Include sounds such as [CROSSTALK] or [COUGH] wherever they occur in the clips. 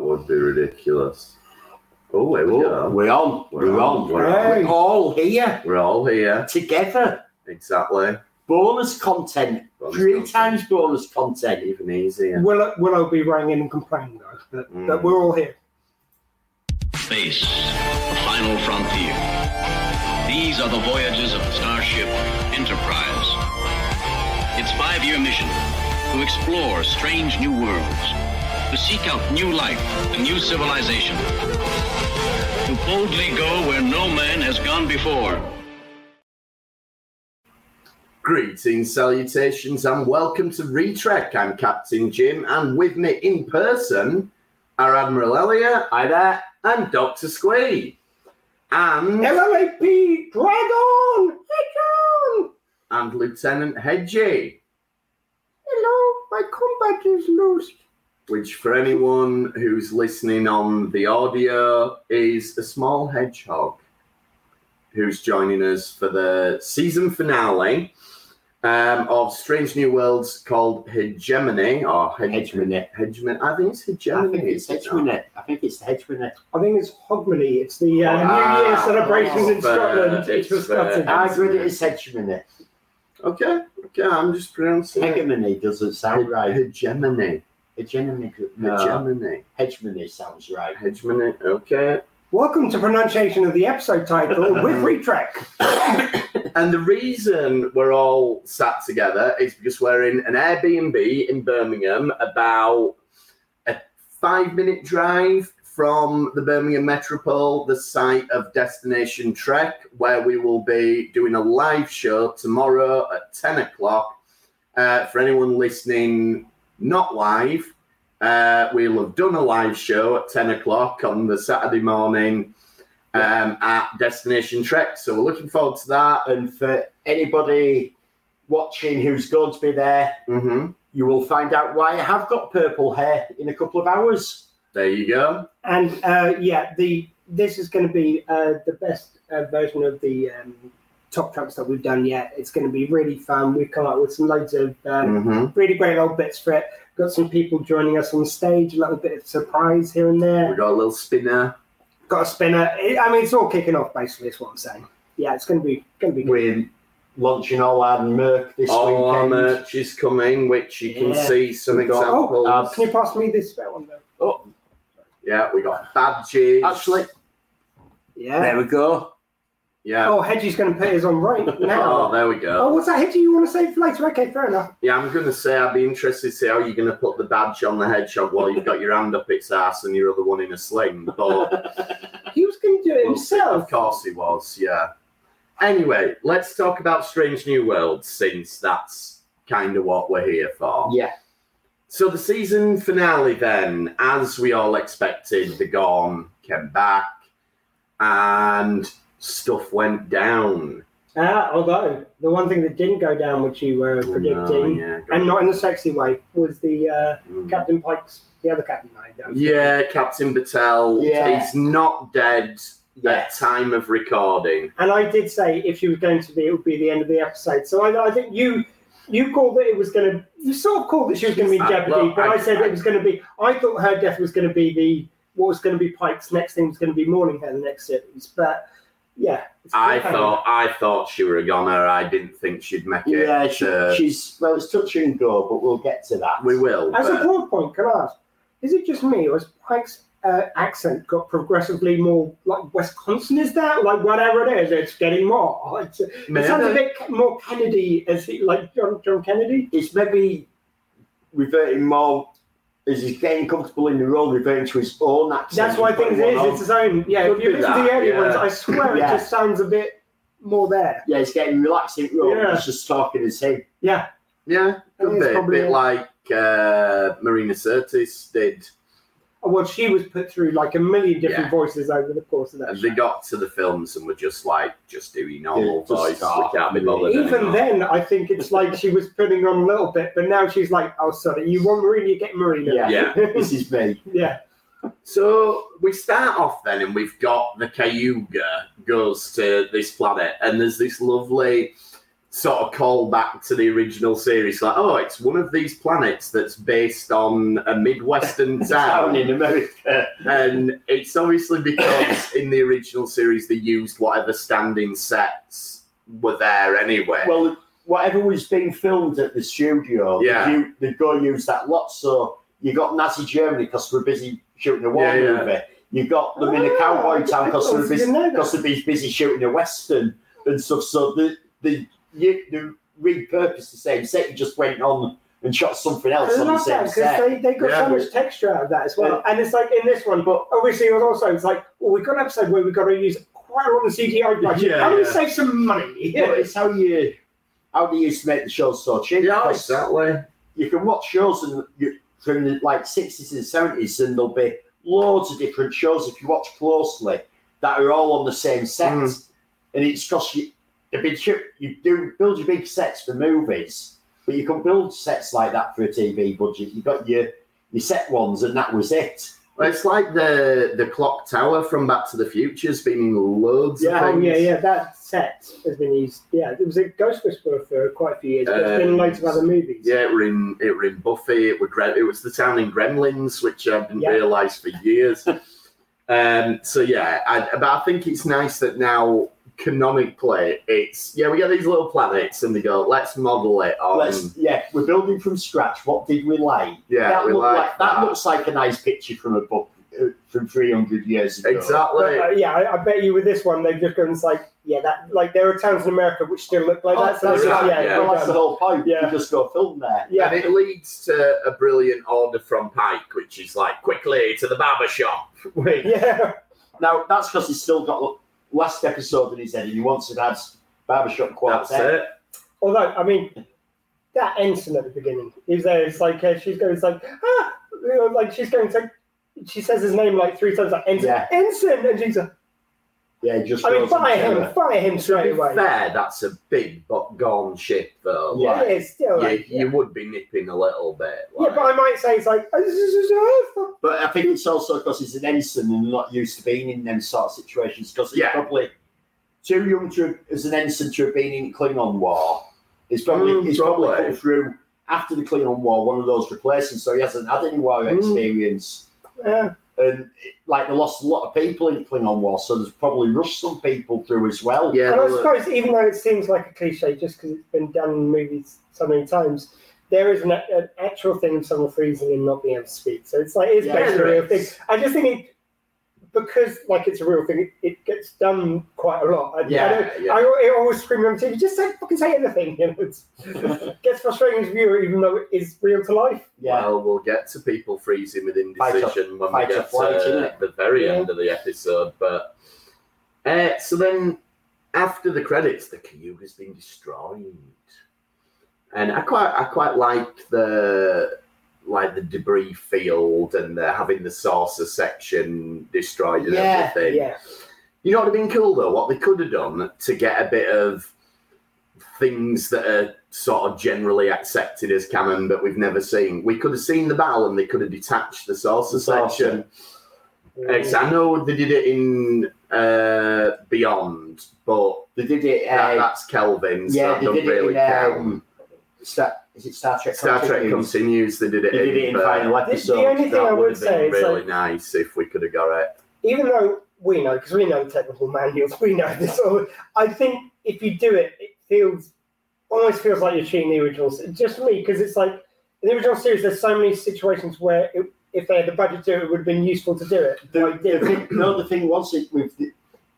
That would be ridiculous. Oh, here we Oh, go. we're on. We're We're, on, on. we're on. We're all here We're all here. together. Exactly. Bonus content. Bonus Three content. times bonus content. Even easier. Willow, Willow be ringing and complaining though that, Mm. that we're all here. Space, the final frontier. These are the voyages of the starship Enterprise. Its five year mission to explore strange new worlds, to seek out new life and new civilization, to boldly go where no man has gone before. Greetings, salutations, and welcome to Retrek. I'm Captain Jim, and with me in person are Admiral Elliot Hi there. and Dr. Squee. And, LLAP Dragon! Dragon! and Lieutenant Hedgie, Hello, my combat is loose. Which, for anyone who's listening on the audio, is a small hedgehog who's joining us for the season finale um, of Strange New Worlds called Hegemony or Heg- Hegemony. Hegemony. I think it's Hegemony. I Hegemony. think it's is it. I think it's the Hedgemony. I think it's Hogmanay. It's the uh, Ah, New Year celebrations in Scotland. it's It's for fair. Scotland. I agree it is Hedgemony. Okay, okay, I'm just pronouncing it. Hegemony doesn't sound right. Hegemony. Hegemony. No. Hegemony. Hegemony sounds right. Hegemony. Okay. Welcome to pronunciation of the episode title [LAUGHS] with Retrek. And the reason we're all sat together is because we're in an Airbnb in Birmingham, about a five minute drive from the Birmingham Metropole, the site of Destination Trek, where we will be doing a live show tomorrow at 10 o'clock. Uh, for anyone listening not live, uh, we'll have done a live show at 10 o'clock on the Saturday morning um, at Destination Trek. So we're looking forward to that. And for anybody watching who's going to be there, hmm you will find out why I have got purple hair in a couple of hours. There you go. And uh, yeah, the this is going to be uh, the best uh, version of the um, top tracks that we've done yet. It's going to be really fun. We've come up with some loads of um, hmm really great old bits for it. Got some people joining us on stage, a little bit of surprise here and there. We got a little spinner. Got a spinner. It- I mean, it's all kicking off basically. Is what I'm saying. Yeah, it's going to be going to be good. We're launching all our merch this All our weekend. merch is coming, which you can Yeah. see some We got- examples. uh, Can you pass me this one though? Oh, yeah, we got badges. actually, Yeah. there we go. Yeah. Oh, Hedgie's going to put his on right [LAUGHS] now. Oh, there we go. Oh, what's that, Hedgie? You want to save for later? Okay, fair enough. Yeah, I'm going to say I'd be interested to see how you're going to put the badge on the hedgehog while you've got your hand up its ass and your other one in a sling. But [LAUGHS] He was going to do it himself. Of course he was, yeah. Anyway, let's talk about Strange New Worlds since that's kind of what we're here for. Yeah, So the season finale, then, as we all expected, the Gorn came back and stuff went down. Ah, although the one thing that didn't go down, which you were Oh, predicting, no, yeah, and not in the sexy way, was the uh, Mm. Captain Pike's, the other Captain I Yeah, Captain Batel. Yeah. He's not dead yeah. at time of recording. And I did say if she was going to be, it would be the end of the episode. So I, I think you you called that it was going to, you sort of called that she was going to be in Uh, jeopardy, well, but I, I- said I- it was going to be, I thought her death was going to be the, what was going to be Pike's next thing was going to be mourning her the next series. But yeah. I thought I thought she were a goner. I didn't think she'd make it. Yeah, she, uh, she's well. It's touch and go, but we'll get to that. we will. As a but- broad point, can I ask, is it just me or has Pike's uh, accent got progressively more like Wisconsin? Is that like whatever it is? It's getting more. It's, it sounds a bit more Kennedy, as he, like John, John Kennedy. It's maybe reverting more as he's getting comfortable in the role, reverting to his own accent. That's why and things putting is. It's his own. Yeah, Could if you be listen to the that, early yeah. ones, I swear Yeah. it just sounds a bit more there. Yeah, he's getting relaxed relaxing role. Yeah. He's just talking as him. Yeah, Yeah, I think could it's be. A probably bit like uh, Marina Sirtis did. Well, she was put through like a million different Yeah. voices over the course of that. And show. they got to the films and were just like, just doing normal Yeah, just voice. start. We can't be bothered Even anymore. then, I think it's like she was putting on a little bit, but now she's like, "Oh, sorry, you want Marina, you get Marina." Yeah. Yeah. [LAUGHS] this is me. yeah. So we start off then, and we've got the Cayuga goes to this planet, and there's this lovely sort of call back to the original series, like, oh, it's one of these planets that's based on a midwestern [LAUGHS] town, in America. and it's obviously because in the original series they used whatever standing sets were there anyway. Well, whatever was being filmed at the studio, Yeah. you, they go use that lot. So you got Nazi Germany because we're busy shooting a war Yeah, yeah. movie. You got them in a Ah, cowboy town because they're busy, they're busy shooting a western and stuff. So the the you, the repurposed the same set. You just went on and shot something else I on the same that set. they, they got Yeah. so much texture out of that as well. And it's like in this one, but obviously it was also it's like, well, we've got an episode where we've got to use quite a lot of CGI budget. Yeah, How do we save some money? But it's how you how they used to make the shows so cheap. yeah, exactly. you can watch shows and you, from the like 60s and 70s and there'll be loads of different shows if you watch closely that are all on the same set Mm. and it's because you a big you do build your big sets for movies but you can build sets like that for a tv budget you got your your set ones and that was it Well, it's like the the clock tower from Back to the Future's been in loads Yeah, of Oh things. yeah, yeah. That set has been used. Yeah, it was a Ghost Whisperer for quite a few years. But it's been in Um, loads of other movies. Yeah, it were in it were in Buffy. It were it was the town in Gremlins, which I didn't Yeah. realise for years. [LAUGHS] um, so yeah, I, but I think it's nice that now canonically it's yeah we get these little planets and they go let's model it on let's yeah we're building from scratch what did we like yeah that, we looked like like, that looks like a nice picture from a book uh, from 300 years ago exactly But, uh, yeah, I, I bet you with this one they've just gone it's like yeah that like there are towns in America which still look like Oh, that. So that's it's right, yeah, yeah. well, that's the whole point. Yeah. You just go film there. yeah. and it leads to a brilliant order from Pike, which is like quickly to the barber shop. [LAUGHS] Yeah. Now that's because he's still got the last episode in his head, and he wants to add barbershop that's quartet. it. Although I mean that ensign at the beginning is there. It's like uh, she's going. It's like ah, you know, like she's going to. She says his name like three times, like ensign, Yeah. ensign, and she's like, Yeah, he just. I mean, fire camera. him, fire him To straight be away. fair, that's a big but gone ship though. Yeah. Like, it's still you, like, yeah. you would be nipping a little bit. Yeah, but I might say it's like, oh, this is- But I think it's also because he's an ensign and not used to being in them sort of situations. Because he's Yeah. probably too young to as an ensign to have been in Klingon War. He's probably Mm, he's probably probably. come through after the Klingon War, one of those replacements, so he hasn't had any war Mm. experience. yeah. And like they lost a lot of people in Klingon War, so there's probably rushed some people through as well. yeah, And I well, suppose, even though it seems like a cliche, just because it's been done in movies so many times, there is an, an actual thing of someone freezing and not being able to speak. So it's like it's Yeah, basically a real thing. is. I just think it, because like it's a real thing, it, it gets done quite a lot. I, I, Yeah, don't, yeah. I, I always scream on TV, just say fucking say anything. [LAUGHS] You know, it's, [LAUGHS] gets frustrating as a viewer, even though it is real to life. Yeah. Well, we'll get to people freezing with Fight or- indecision when we fight or get flight, to the very Yeah. end of the episode. But uh, so then, after the credits, the Cayuga's been destroyed, and I quite, I quite like the like the debris field and the, having the saucer section destroyed and Yeah, everything. Yeah, You know what would have been cool though? What they could have done to get a bit of things that are sort of generally accepted as canon but we've never seen. We could have seen the battle and they could have detached the saucer The saucer. section. Ex- I know they did it in uh, Beyond, but They did it. that, Uh, that's Kelvin, so yeah, that they don't did really it in um, Star, is it Star Trek? Star Trek Continues? continues. They did it. They did it in but uh, final the episode. only thing that I would would say been is really like, nice if we could have got it. even though we know, because we know technical manuals, we know this. All, I think if you do it, it feels almost feels like you're cheating the originals. Just for me, because it's like in the original series, there's so many situations where it, if they had the budget to do it, it would have been useful to do it. The, Like, the did. thing, no, the thing was it with the,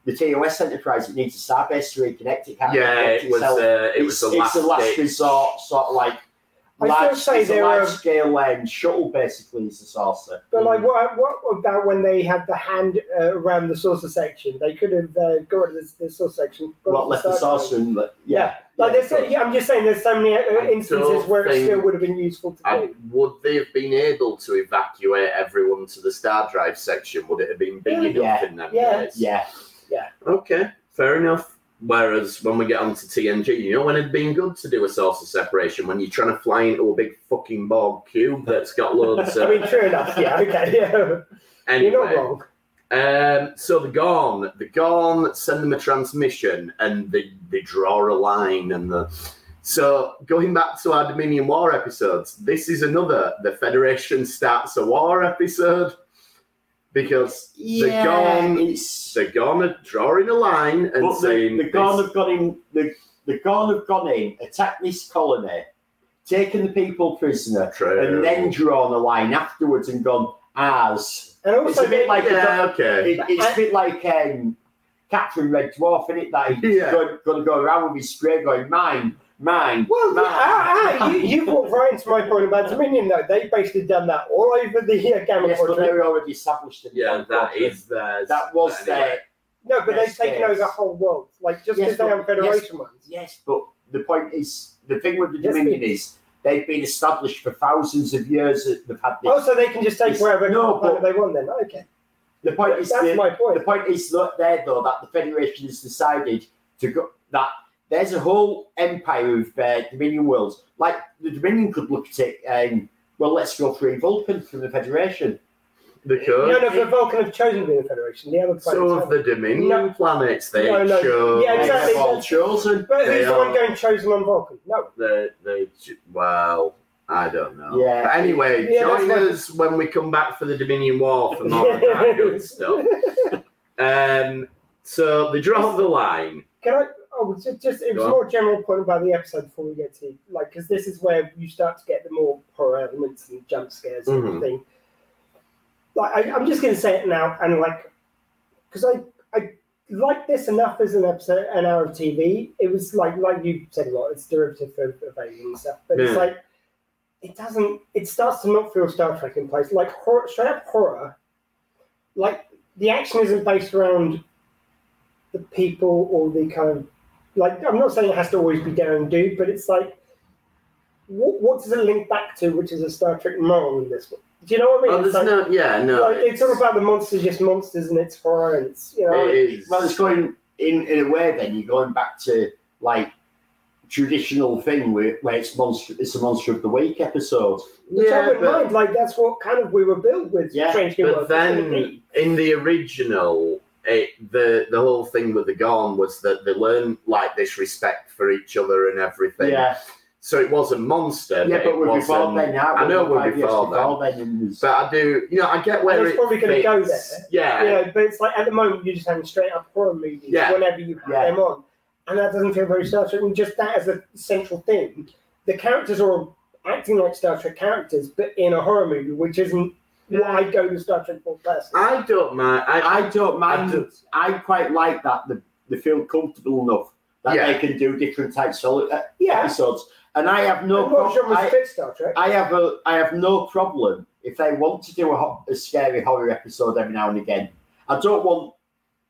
the TOS Enterprise, it needs a starbase to reconnect. It can't Yeah, reconnect it was. Uh, it it's, was the it's last. a last ditch. resort, sort of like I large, still say it's a large are- scale um, shuttle, basically, is the saucer. But like, what, what about when they had the hand uh, around the saucer section? They could have uh, got rid the, the saucer section. got What rid left the saucer Trek. and the, yeah. Like, yeah, there's so, yeah, I'm just saying, there's so many uh, instances where it still would have been useful to And do. would they have been able to evacuate everyone to the star drive section? Would it have been big Yeah. enough Yeah. in them Yeah. days? yeah. Okay, fair enough. Whereas when we get onto TNG, you know when it'd been good to do a saucer separation when you're trying to fly into a big fucking Borg cube that's got loads of. [LAUGHS] I mean, true enough. Yeah, okay, yeah. anyway, You're not wrong. Um, so the Gorn, the Gorn send them a transmission, and they they draw a line, and the so going back to our Dominion War episodes, this is another the Federation starts a war episode because the Gorn it's the Gorn are drawing a line and but the, saying the Gorn this- have gone in. The the Gorn have gone in, attacked this colony, taken the people prisoner, True. and then drawn a line afterwards and gone as. And It's a bit like yeah, okay. It, it's a bit like um, Captain Red Dwarf, isn't it? That he's Yeah. going, going to go around with his spray going, mine, mine. Well, mine. ah, ah, you, you walked right into my point about Dominion, though. They've basically done that all over the uh, Gamma Yes, but Quadrant. they're already established. in the Yeah, Gamma that Quadrant. is theirs. That was But anyway. their. No, but they've taken over the whole world. Like, just Yes, because they but- have Federation ones. Yes, but the point is, the thing with the Yes, Dominion please. is they've been established for thousands of years. They've had this. Oh, so they can just take It's- wherever no, but- they want then. Okay. the point is, That's the, my point. the point. point is that there though that the Federation has decided to go that there's a whole empire of uh, Dominion worlds. Like the Dominion could look at it and well, let's go free Vulcan from the Federation. The No, code. no, but Vulcan have chosen to be in the Federation. The other planets So of haven't. the Dominion No. planets, they No, no. chose. Yeah, exactly. They've all chosen. But They who's the one going chosen on Vulcan? No. They, they, well, I don't know. Yeah. But anyway, Yeah, that's join like- us when we come back for the Dominion War for more of that good stuff. Um, so they draw the line. Can I? Oh, just, just it was Go a on. more general point about the episode before we get to like because this is where you start to get the more horror elements and jump scares and Mhm. everything. Like I, I'm just going to say it now, and like because I I like this enough as an episode, an hour of TV. It was like like you said a lot. It's derivative of, of alien and stuff, but it's Yeah. like it doesn't. It starts to not feel Star Trek in place. Like horror, straight up horror. Like the action isn't based around the people or the kind of like I'm not saying it has to always be down and do, but it's like what, what does it link back to, which is a Star Trek moral in this one? Do you know what I mean? Oh, it's, there's like, no, yeah, no. like, it's all about the monsters, just monsters, and it's horror, and it's you know. It is. Well, it's going in in a way. Then you're going back to like traditional thing where, where it's monster. It's a monster of the week episode. Which I yeah, wouldn't but, mind. Like that's what kind of we were built with. Yeah, Strange but Worlds. It's gonna then in the original, it, the the whole thing with the Gorn was that they learned like this respect for each other and everything. Yeah, So it was a monster. yeah, but we're before then. Now I know we're before then. before then. and But I do, you know, I get where And it's it probably gonna go there. Yeah, you know, but it's like at the moment you're just having straight up horror movies Yeah. whenever you have Yeah. them on, and that doesn't feel very Star Trek. And just that as a central thing, the characters are acting like Star Trek characters, but in a horror movie, which isn't what I go to Star Trek for personally. I don't mind. I, I don't mind. I I, quite like that. They, they feel comfortable enough that Yeah. they can do different types of uh, Yeah. episodes, and I have no problem. genres I, Star Trek? I have a I have no problem if they want to do a, ho- a scary horror episode every now and again. I don't want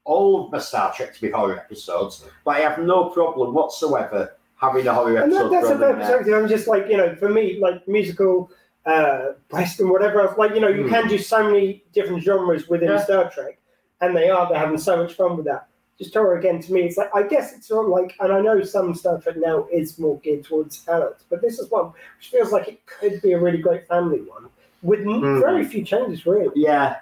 all of my Star Trek to be horror episodes, but I have no problem whatsoever having a horror and that, episode. that's a thrown fair in there. perspective. I'm just like you know, for me, like musical, uh, western, whatever else. Like you know, you Hmm. can do so many different genres within Yeah. Star Trek, and they are they're having so much fun with that. Just horror again to me, it's like I guess it's not like, and I know some Star Trek now is more geared towards adults, but this is one which feels like it could be a really great family one with n Hmm. very few changes really. Yeah,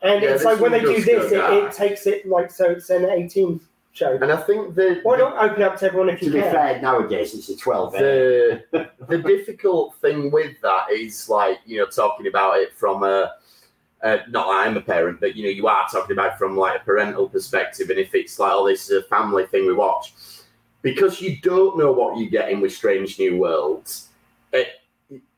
And Yeah, it's like when they do this, it, it takes it like so it's an 18 show. and I think the Why not open up to everyone if to you be can? fair, nowadays it's a twelve. the [LAUGHS] the difficult thing with that is like you know talking about it from a uh, not I'm a parent, but you know you are talking about it from like a parental perspective, and if it's like oh this is a family thing we watch, because you don't know what you're getting with Strange New Worlds. It,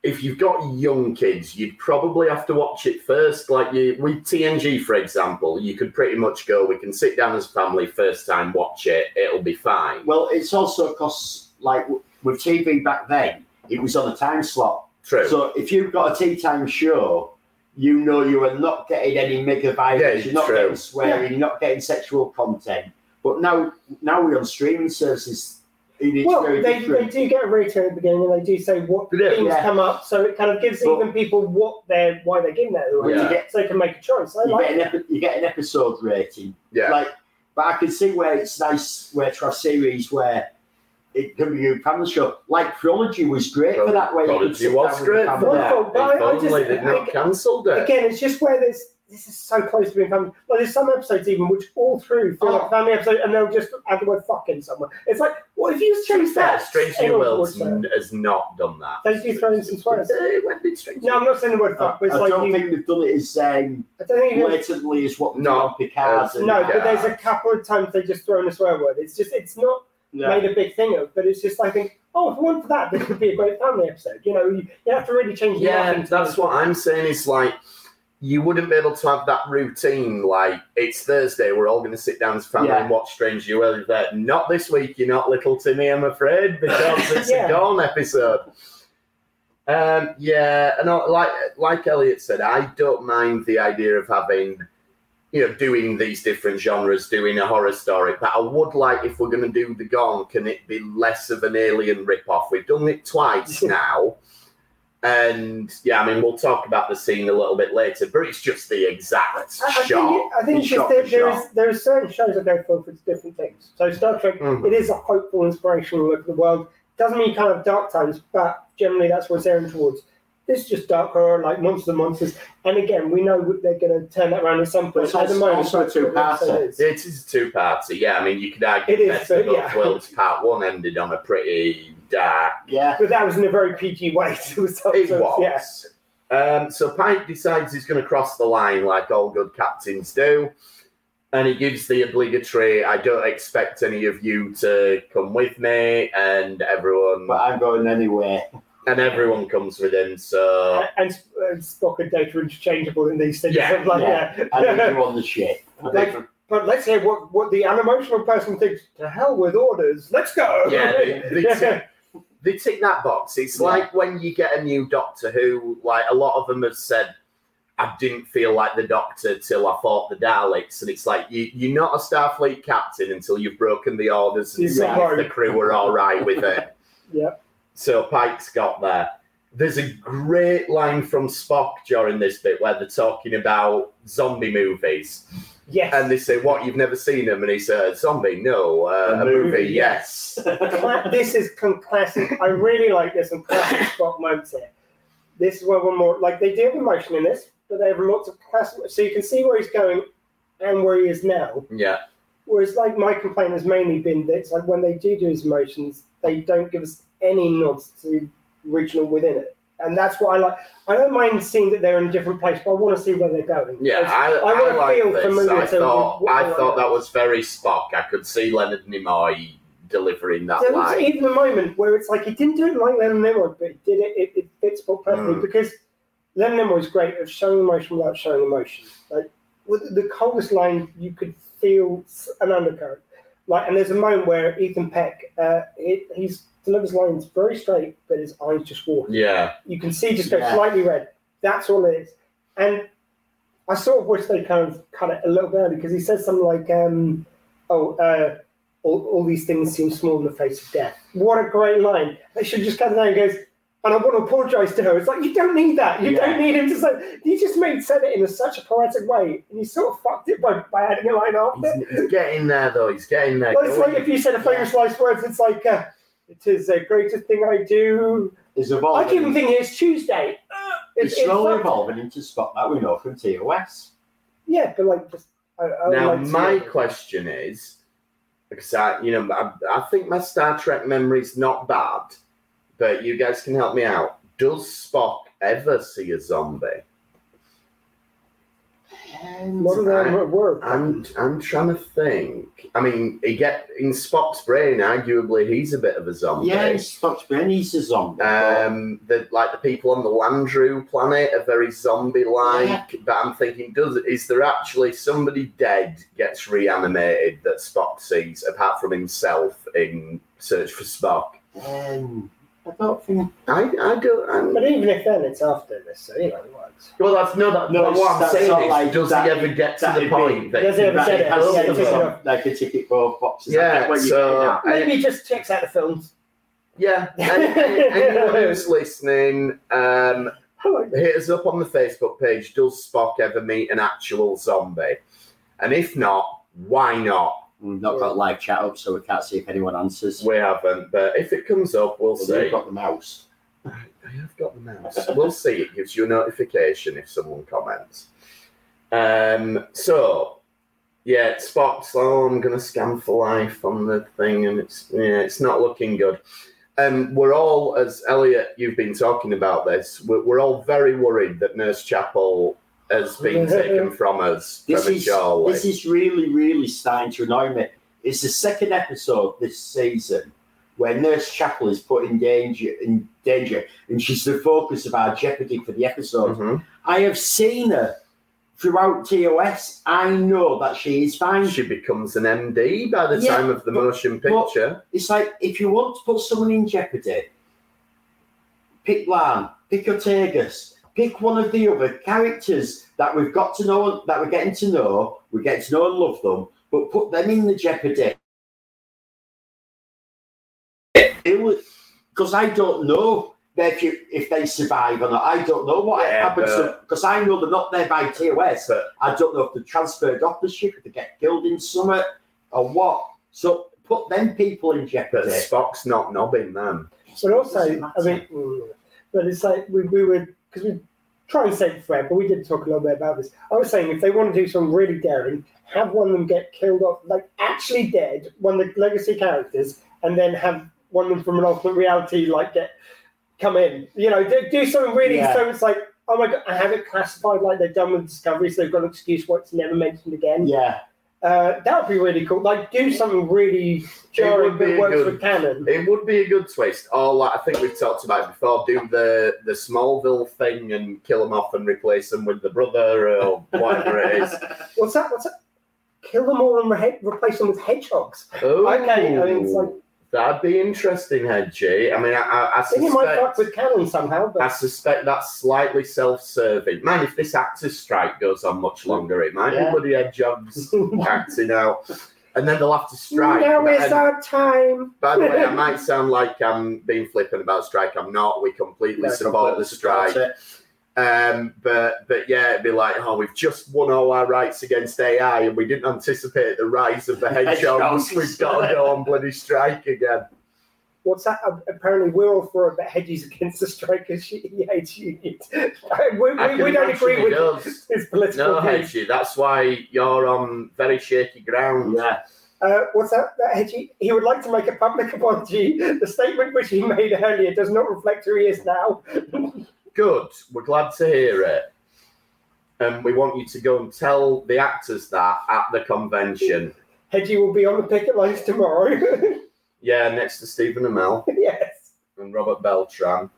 if you've got young kids, you'd probably have to watch it first. Like you with TNG, for example, you could pretty much go. We can sit down as a family, first time watch it. It'll be fine. Well, it's also because like with TV back then, it was on a time slot. True. So if you've got a tea time show, you know you are not getting any mega violence, Yeah, you're not true. getting swearing, you're not getting sexual content. But now, now we're on streaming services. It is Well, they, they do get a rating at the beginning, and they do say what They do, things yeah. come up, so it kind of gives But- even people what they're why they're giving that, But Yeah. get so they can make a choice. I you like get, an epi- you get an episode rating. yeah. Like, but I can see where it's nice where to have series where it can be a family show. Like Prodigy was great for that. Where you could Prodigy sit was great the for that. Wonderful, but I- I just- they'd not cancelled it. Again, it's just where there's this is so close to being family. Like there's some episodes even which all through feel Oh. like family episode, and they'll just add the word "fucking" somewhere. It's like, what if you changed Yeah, that? Strange in New all Worlds four shows? has not done that. They do throw in some swears. When did Strange No, I'm not saying the word "fuck," but it's I like don't you, think they've done it as um, I don't think you blatantly as what they No. do Picard. and- No, Yeah. but there's a couple of times they just throw in a swear word. It's just it's not Yeah. made a big thing of, but it's just I think, oh, if we went for that, this could be a great family episode. You know, you, you have to really change. Yeah, nothing that's what I'm saying. Is like you wouldn't be able to have that routine. Like it's Thursday, we're all going to sit down as family Yeah. and watch Strange New Worlds. But not this week. You're not little Timmy, I'm afraid, [LAUGHS] because it's Yeah. a Dawn episode. Um, yeah, and I- like like Elliot said, I don't mind the idea of having, you know, doing these different genres, doing a horror story. But I would like, if we're going to do the Gorn, can it be less of an alien rip-off? We've done it twice [LAUGHS] now. And yeah, I mean, we'll talk about the scene a little bit later, but it's just the exact I, I shot. think, I think shot there, for there, there are certain shows that go for, for different things. So Star Trek, Mhm. it is a hopeful, inspirational look at the world. Doesn't mean kind can't dark times, but generally that's what it's airing towards. This is just dark horror, like Monsters and Monsters. And again, we know they're going to turn that around at some point. It's at the also- moment, also a that's what the episode two-parter. It is a two-parter. Yeah, I mean, you could argue It is, of but yeah. Worlds Part One ended on a pretty dark Yeah. But that was in a very PG way. [LAUGHS] So, so, It so, was. Yeah. Um, so Pike decides he's going to cross the line like all good captains do. And he gives the obligatory, I don't expect any of you to come with me. And everyone But I'm going anywhere. and everyone comes with him. So And, and Spock and Data are interchangeable in these things. Yeah, [LAUGHS] like, yeah. yeah. I need you [LAUGHS] on the ship. Like, but let's hear what, what the unemotional person thinks. To hell with orders. Let's go. Yeah, they- they tick- they tick that box. It's Yeah. like when you get a new Doctor Who, like a lot of them have said, I didn't feel like the Doctor till I fought the Daleks, and it's like you, you're not a Starfleet captain until you've broken the orders and if the crew were all right with it. [LAUGHS] Yep. So Pike's got there. There's a great line from Spock during this bit where they're talking about zombie movies, Yes. and they say, "What? You've never seen them?" And he said, "Zombie? No. Uh, A a movie? movie, Yes." This is classic. I really like this and classic Spock moments here. This is where one more like they do have emotion in this, but they have lots of classic. So you can see where he's going and where he is now. Yeah. Whereas, like my complaint has mainly been that it's like when they do do his emotions, they don't give us any nods to regional within it, and that's what I like. I don't mind seeing that they're in a different place, but I want to see where they're going. Yeah, I, I I, wanna like feel this. familiar I to thought, I thought like. that was very Spock. I could see Leonard Nimoy delivering that There was line. even a moment where it's like he didn't do it like Leonard Nimoy, but he did it. It, it fits Spock perfectly Mm. because Nimoy is great at showing emotion without showing emotion. Like with the coldest line, you could feel an undercurrent. Like, and there's a moment where Ethan Peck, uh, it, he's delivers lines very straight, but his eyes just water. Yeah, You can see just go Yeah. slightly red. That's all it is. And I sort of wish they kind of cut it a little bit early because he says something like, um, "Oh, uh, all, all these things seem small in the face of death." What a great line! They should just cut it down and goes. And I want to apologise to her. It's like you don't need that. You Yeah. don't need him to say. You just made said it in a, such a poetic way, and you sort of fucked it by, by adding a line after. he's, he's getting there though. He's getting there. Well, it's Go like if you said a famous last words. It's like, uh, "It is the greatest thing I do." Is evolving. I evolving. keep thinking it's Tuesday. Uh, It's it's- it's slowly fucked. evolving into Spock that we know from TOS. Yeah, but like just I, I now, like my see question is, because I, you know, I, I think my Star Trek memory's not bad, but you guys can help me out. Does Spock ever see a zombie? What are I- they were? I'm I'm trying to think. I mean, he get in Spock's brain. Arguably, he's a bit of a zombie. Yeah, Spock's brain, he's a zombie. Um, the like the people on the Landru planet are very zombie-like. Yeah. But I'm thinking, does is there actually somebody dead gets reanimated that Spock sees apart from himself in Search for Spock? Um, I don't think. I I don't. I'm, But even if then, it's after this, so you know it works. well, that's no. That, No, no what I'm that's saying not is, like does that- he ever get to that'd the be- point that Does he ever Right, said it it? has Yeah, to it's be enough. some- like a ticket for boxes. I Yeah, get what you're so- getting at. Maybe he just checks out the films. yeah. [LAUGHS] any- any- anyone who's listening, um, I like that. hit us up on the Facebook page. Does Spock ever meet an actual zombie? And if not, why not? We've not got live chat up, so we can't see if anyone answers. We haven't, but if it comes up, we'll Well, see. We've got the mouse. I have got the mouse. we'll see. It gives you a notification if someone comments. Um, so yeah, Spock's oh, I'm gonna scan for life on the thing, and it's yeah, it's not looking good. Um, we're all, as Elliot, you've been talking about this. We're, we're all very worried that Nurse Chapel has been taken [LAUGHS] from us This is, this is really, really starting to annoy me. It's the second episode this season where Nurse Chapel is put in danger, in danger, and she's the focus of our jeopardy for the episode. Mhm. I have seen her throughout TOS. I know that she is fine. She becomes an MD by the Yeah, time of the but- motion picture. It's like if you want to put someone in jeopardy, pick La'an, pick Ortegas, pick one of the other characters that we've got to know, that we're getting to know, we get to know and love them, but put them in the jeopardy. It was because I don't know if you if they survive or not. I don't know what Yeah, happens because I know they're not there by TOS. But I don't know if they're transferred off the ship, if they get killed in summer or what. So put them people in but jeopardy. Spock's not nobbing them. But also, I mean, mm, but it's like we, we were because we try and save Fred, but we did talk a little bit about this. I was saying if they want to do something really daring, have one of them get killed off, like actually dead, one of the legacy characters, and then have one of them from an alternate reality like get come in. You know, do, do something really Yeah. so it's like. Oh my god! I have it classified like they've done with Discovery, so they've got an excuse why it's never mentioned again. Yeah, Uh, that would be really cool. Like, do something really jarring that works good. with canon. It would be a good twist. Or like, I think we've talked about before. Do the the Smallville thing and kill them off and replace them with the brother or whatever it is. [LAUGHS] What's that? What's that? Kill them all and re- replace them with hedgehogs. Oh, Okay, I mean, it's like that'd be interesting, eh, Hedgie. I mean, I, I, I think it might fuck suspect. with canon somehow, But... I suspect that's slightly self-serving. Man, if this actors' strike goes on much longer, it might Yeah. be bloody hedgehogs [LAUGHS] acting out, and then they'll have to strike. now is our time. By the way, I [LAUGHS] might sound like I'm being flippant about strike. I'm not. We completely support the completely support strike. It. Um, but but yeah, it'd be like, oh, we've just won all our rights against AI, and we didn't anticipate the rise of the [LAUGHS] hedgehogs. Hedgehogs. we've got to go on bloody strike again. What's that? Uh, Apparently, we're all for it, but Hedgie's against the strikers. She [LAUGHS] hates unions. we, we, we, don't agree with does. [LAUGHS] his political No, views. Hedgie, that's why you're on very shaky ground. Yeah, Uh, what's that? that Hedgie, he would like to make a public apology. The statement which he made earlier does not reflect who he is now. Good. We're glad to hear it. And we want you to go and tell the actors that at the convention. Hedgie will be on the picket lines tomorrow. [LAUGHS] Yeah, next to Stephen Amell [LAUGHS] yes. and Robert Beltran.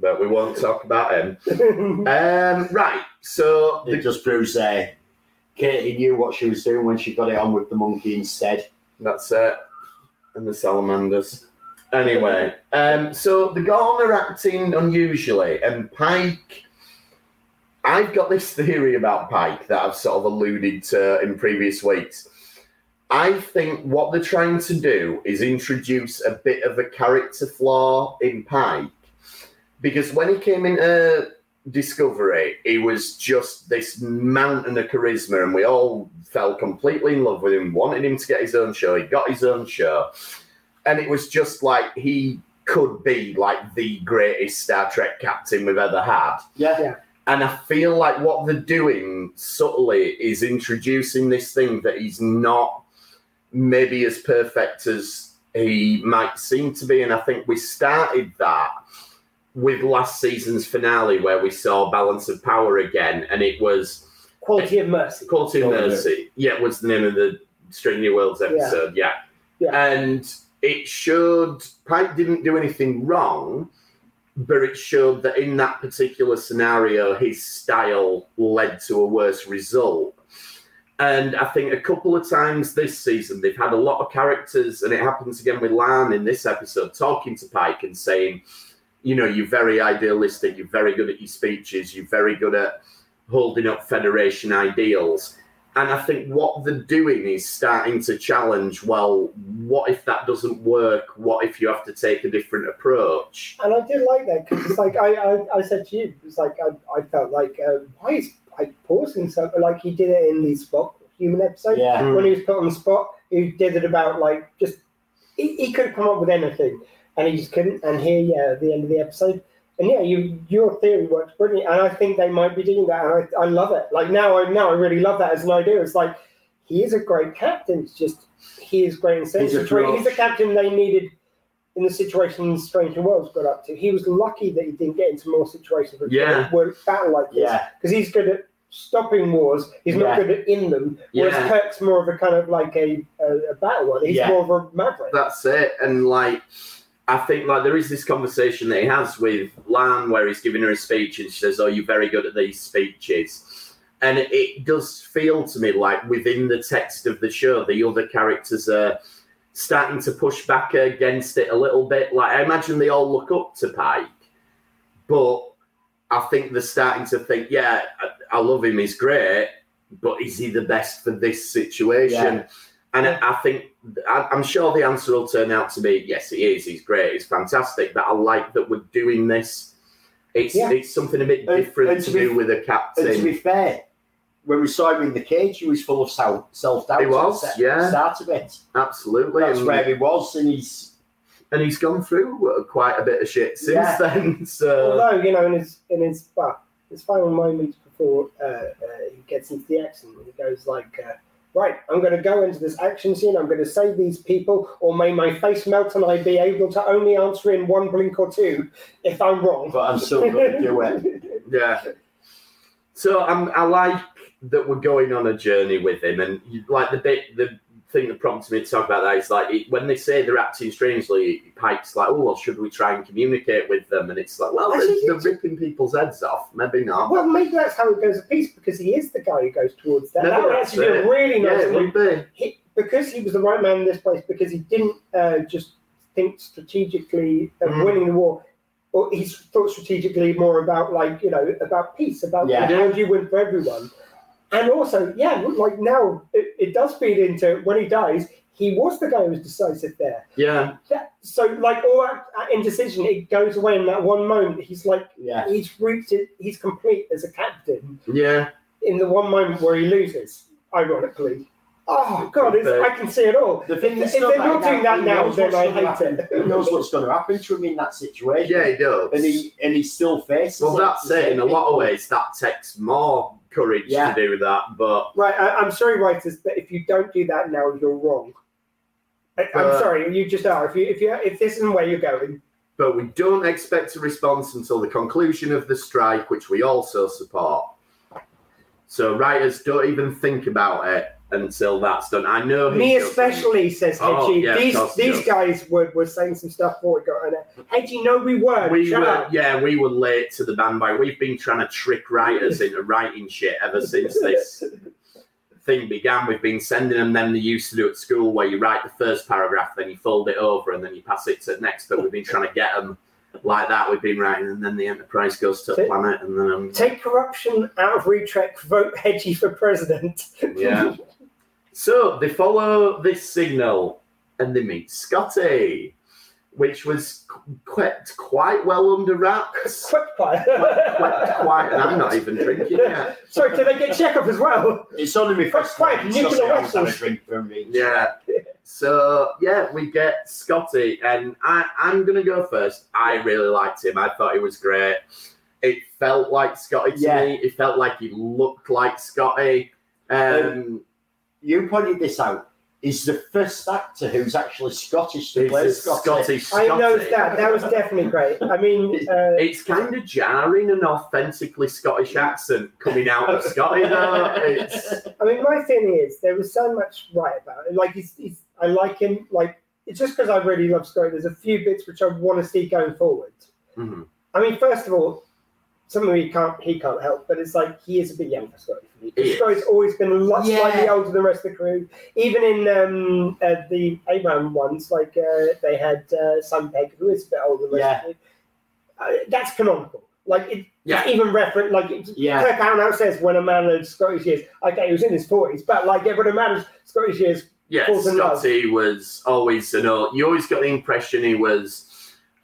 But we won't talk about him. [LAUGHS] Um, right. So it the, just proves uh, Katie knew what she was doing when she got it on with the monkey instead. that's it. And the salamanders. Anyway, um, so the Gorn are acting unusually, and Pike. I've got this theory about Pike that I've sort of alluded to in previous weeks. I think what they're trying to do is introduce a bit of a character flaw in Pike. Because when he came into Discovery, he was just this mountain of charisma, and we all fell completely in love with him, wanted him to get his own show. He got his own show. And it was just like he could be like the greatest Star Trek captain we've ever had. Yeah, Yeah. And I feel like what they're doing subtly is introducing this thing that he's not maybe as perfect as he might seem to be. And I think we started that with last season's finale where we saw Balance of Power again. And it was Quality of mercy. Quality of Quality Mercy. Yeah, was the name of the Stranger Worlds episode. Yeah. Yeah. And it showed Pike didn't do anything wrong, but it showed that in that particular scenario, his style led to a worse result. And I think a couple of times this season, they've had a lot of characters, and it happens again with La'an in this episode, talking to Pike and saying, you know, you're very idealistic, you're very good at your speeches, you're very good at holding up Federation ideals. And I think what they're doing is starting to challenge well, what if that doesn't work? What if you have to take a different approach? And I did like that because it's like I, I, I said to you, it's like I, I felt like uh, why is Pike pausing so like he did it in the spot human episode yeah. Mm. when he was put on the spot. He did it about like just he, he could come up with anything and he just couldn't. And here, yeah, at the end of the episode, And yeah, you your theory works brilliantly, and I think they might be doing that, and I, I love it. Like now, I now I really love that as an idea. It's like he is a great captain. It's just he is great in certain He's a. He's draw. captain they needed in the situation Stranger Worlds got up to. He was lucky that he didn't get into more situations where Yeah. were battle like this Yeah. because he's good at stopping wars. He's not Yeah. good at in them. Whereas Yeah. Kirk's more of a kind of like a, a, a battle one. He's Yeah. more of a maverick. That's it. And like, I think like there is this conversation that he has with La'an where he's giving her a speech and she says, "Oh, you're very good at these speeches." And it does feel to me like within the text of the show, the other characters are starting to push back against it a little bit. Like I imagine they all look up to Pike, but I think they're starting to think, "Yeah, I, I love him. He's great." But is he the best for this situation? Yeah. And I I think I'm sure the answer will turn out to be yes, he is. He's great. He's fantastic. But I like that we're doing this. It's Yeah. it's something a bit different and to, to be- do with a And to be fair, when we saw him in the cage, he was full of self doubt. He was, yeah. Start of it. Absolutely. That's and, where he was, and he's and he's gone through quite a bit of shit since Yeah. then. [LAUGHS] So Although you know, in his in his well, his final moments before uh, uh, he gets into the action, he goes like, uh, "Right, I'm going to go into this action scene. I'm going to save these people, or may my face melt and I be able to only answer in one blink or two if I'm wrong." but I'm still going to do it. [LAUGHS] yeah. So I'm, I like that we're going on a journey with him, and you, like the bit, the thing that prompted me to talk about that is like it, when they say they're acting strangely, Pike's like, "Oh, well, should we try and communicate with them?" And it's like, "Well, Actually, they're, you they're ripping people's heads off. Maybe not." Well, maybe that's how it goes a piece because he is the guy who goes towards that. Maybe that would that's actually be a really yeah, nice. it would be. he, because he was the right man in this place, because he didn't uh, just think strategically of Mm. winning the war, or he thought strategically more about like you know about peace, about Yeah. how do you win for everyone, and also yeah, like now it, it does feed into when he dies, he was the guy who was decisive there. Yeah, Yeah, so like all that, that indecision, it goes away in that one moment. He's like Yeah. he's reached it, he's complete as a captain yeah. in the one moment where he loses, ironically. Oh God, it's, I can see it all. The thing If is, they're not doing that he now, then I hate happen. it. He knows what's going to happen to him in that situation. Yeah, he does. and he and he still faces. well, it. that's it. In a lot of ways, that takes more courage Yeah. to do that. But Right, I, I'm sorry, writers, but if you don't do that now, you're wrong. I, I'm Uh, sorry, you just are. If you if you if this isn't where you're going, but we don't expect a response until the conclusion of the strike, which we also support. So writers don't even think about it until that's done. I know me especially says Oh, Hedgie. yeah, these these guys were, were saying some stuff before it got on it. Hedgie, no, we weren't. We Shut were, up. yeah, we were late to the bandwagon. We've been trying to trick writers into writing shit ever since this [LAUGHS] thing began. We've been sending them them they used to do at school, where you write the first paragraph, then you fold it over, and then you pass it to the next. But we've been trying to get them like that. We've been writing, and then the Enterprise goes to Take- planet, and then um, Take corruption out of Retrek. Vote Hedgie for president. yeah. [LAUGHS] So they follow this signal, and they meet Scotty, which was quite quite well under wraps. Quick [LAUGHS] fire. quite, quite, and I'm not even drinking yet. Sorry, did they get Chekhov as well? It's only my first Quite time. nuclear so I always have a vessels. drink from each. Yeah. So yeah, we get Scotty, and I, I'm gonna go first. I really liked him. I thought he was great. It felt like Scotty to Yeah. me. It felt like he looked like Scotty. Um, You pointed this out. He's the first actor who's actually Scottish to he's play a Scotty. Scotty. I know that. That was definitely great. I mean, [LAUGHS] uh, It's kind of jarring an authentically Scottish accent coming out of Scotland. [LAUGHS] It's I mean, my thing is there was so much right about it. Like, he's, he's I like him. Like, it's just because I really love Scotty. There's a few bits which I want to see going forward. Mhm. I mean, first of all, some of he can't he can't help, but it's like he is a bit young for Scotty. For me. He. Scotty's always been a lot Yeah. slightly older than the rest of the crew. Even in um, uh, the Abrams ones, like uh, they had uh, Sam Pegg, who is a bit older than the rest of the crew. Uh, that's canonical. Like it, Yeah. even reference like it, Yeah. Kirk Allen says when a man of Scottish years, okay, he was in his forties, but like when a man of Scottish years, yeah, Falls in love. Scotty was always an old. You always got the impression he was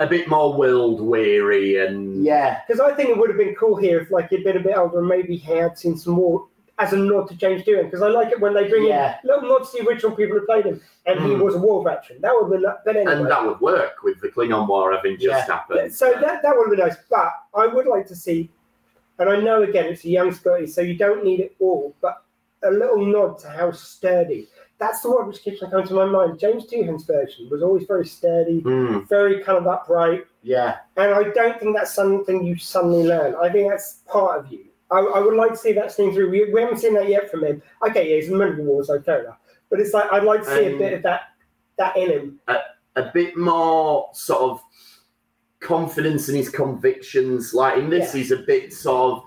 a bit more world weary and Yeah, because I think it would have been cool here if like he'd been a bit older and maybe he had seen some more as a nod to James Doohan because I like it when they bring Yeah. in little nods to the original people who played him, and he Mm. was a war veteran. That would have been but anyway. And that would work with the Klingon War having just Yeah. happened. So that, that would have been nice. But I would like to see, and I know again it's a young Scotty, so you don't need it all, but a little nod to how sturdy. That's the word which keeps coming to my mind. James Doohan's version was always very sturdy, Mm. very kind of upright, Yeah. and I don't think that's something you suddenly learn. I think that's part of you. I, I would like to see that seen through. We, we haven't seen that yet from him. Okay, yeah, he's in the Middle Wars, like fair enough. But it's like I'd like to see a Um, bit of that that in him. a bit more sort of confidence in his convictions. Like in this, Yeah. he's a bit sort of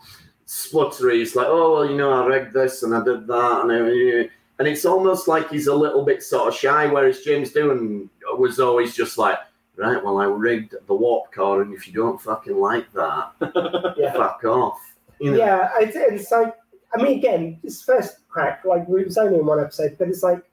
spluttery. He's like, oh well, you know, I read this and I did that, and I, and it's almost like he's a little bit sort of shy. Whereas James Doohan was always just like, right, well, I rigged the warp core, and if you don't fucking like that, [LAUGHS] Yeah. fuck off. You know? Yeah, it's, it's like I mean, again, this first crack, like it was only in one episode, but it's like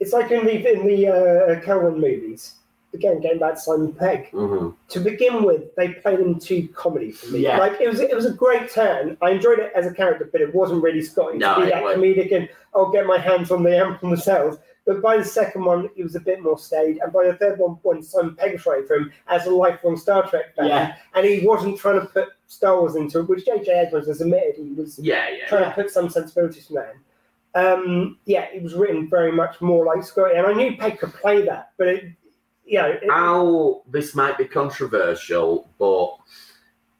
it's like in the in the uh, Kelvin movies. Again, going back to Simon Pegg. Mhm. To begin with, they played him too comedy for me. Yeah. Like it was it was a great turn. I enjoyed it as a character, but it wasn't really Scotty No, to be that wasn't. comedic and I'll get my hands on the amp on the cells. But by the second one, it was a bit more staid, and by the third one, when Simon Pegg was writing for him as a lifelong Star Trek fan, Yeah. and he wasn't trying to put Star Wars into it, which J.J. Abrams has admitted he was Yeah, yeah. trying to put some sensibilities from that. Um, yeah, it was written very much more like Scotty, and I knew Pegg could play that, but it, you know, it, How this might be controversial, but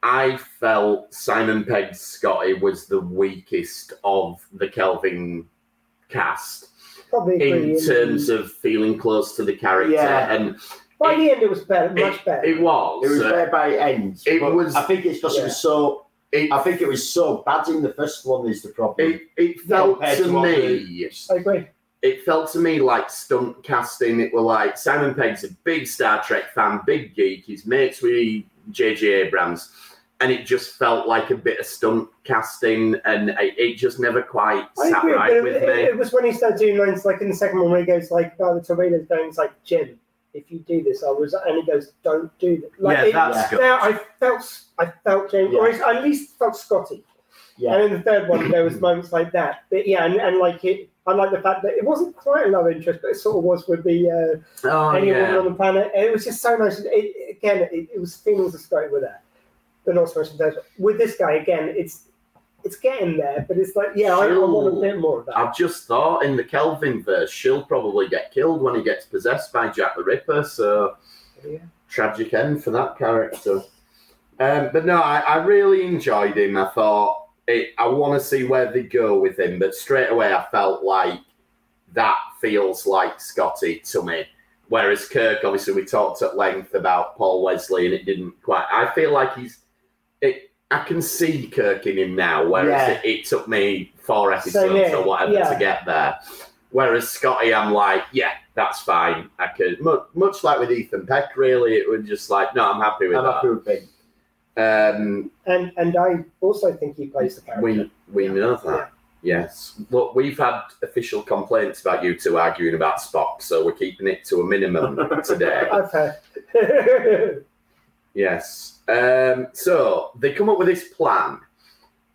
I felt Simon Pegg's Scotty was the weakest of the Kelvin cast probably in terms of feeling close to the character, Yeah. and by the end, it was better, much better. it was. It was uh, where by it ends. It but was- I think it's because Yeah. it was so. it, I think it was so bad in the first one. Is the problem? it, it felt to to what me. I agree. It felt to me like stunt casting. It were like Simon Pegg's a big Star Trek fan, big geek. He's mates with J.J. Abrams, and it just felt like a bit of stunt casting, and it, it just never quite I sat agree, right it, with it, me. it was when he started doing lines like in the second one where he goes like about the torpedoes going, it's like Jim, if you do this, I was, and he goes, don't do that. Like, yeah, it, that's good. there, I felt, I felt James, or at least felt Scotty. Yeah. And in the third one, there was moments like that. But yeah, and, and like it, I like the fact that it wasn't quite a love interest, but it sort of was with the uh, Oh any woman on the planet. And it was just so nice. It, again, it, it was feelings of Scotty with that, but not so much in terms of- with this guy. Again, it's it's getting there, but it's like yeah, I, I want a bit more of that. I've just thought in the Kelvin verse, she'll probably get killed when he gets possessed by Jack the Ripper. So Yeah. tragic end for that character. Um, but no, I, I really enjoyed him. I thought it, I want to see where they go with him, but straight away I felt like that feels like Scotty to me. Whereas Kirk, obviously, we talked at length about Paul Wesley, and it didn't quite. I feel like he's. It, I can see Kirk in him now, whereas Yeah. it, it took me four episodes here, or whatever yeah. to get there. Whereas Scotty, I'm like, yeah, that's fine. I could much, much like with Ethan Peck, really, it was just like, no, I'm happy with I'm that. happy with it. Um, And and I also think he plays the character. we we know that. Yes. Look, we've had official complaints about you two arguing about Spock, so we're keeping it to a minimum [LAUGHS] today. I've. [LAUGHS] Yes. Um, so they come up with this plan,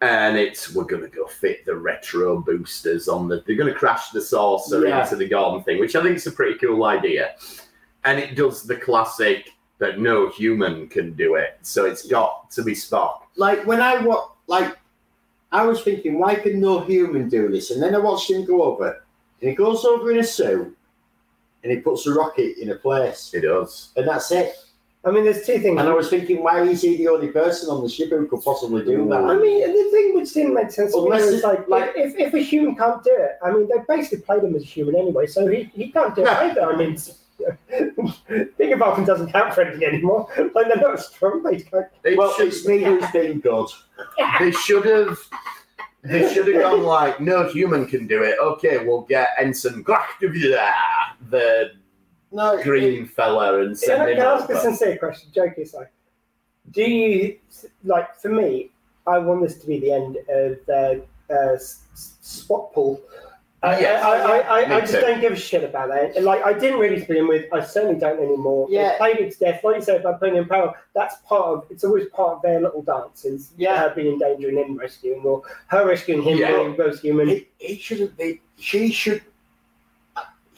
and it's we're going to go fit the retro boosters on the. They're going to crash the saucer Yeah. into the garden thing, which I think is a pretty cool idea. And it does the classic that no human can do it, so it's got to be Spock. Like when I wa like, I was thinking, why can no human do this? And then I watched him go over, and he goes over in a suit, and he puts a rocket in a place, It does. and that's it. I mean, there's two things. And I was thinking, why is he the only person on the ship who could possibly do that? I mean, the thing which didn't make sense to me Unless was like, like- if, if a human can't do it, I mean, they basically played him as a human anyway, so he, he can't do it either. I mean, being a Vulcan doesn't count for anything anymore. Like, they're not strong, they can't. It well, should- it's me who's being good. [LAUGHS] they should have they should have gone like no human can do it okay we'll get ensign Grachtivia, the No, green fella and send I him can I ask a sincere question? Joking aside, do you like for me? I want this to be the end of the uh, s- s- spot pool. Uh, I, Yes. I, I, I, I just too. don't give a shit about that. Like I didn't really to begin with. I certainly don't anymore. Yeah. They played it to death. Like you said about putting in power, that's part of. It's always part of their little dances. Yeah. her being in danger and him rescuing, or her rescuing him, Yeah. being both human. It, it shouldn't be. She should.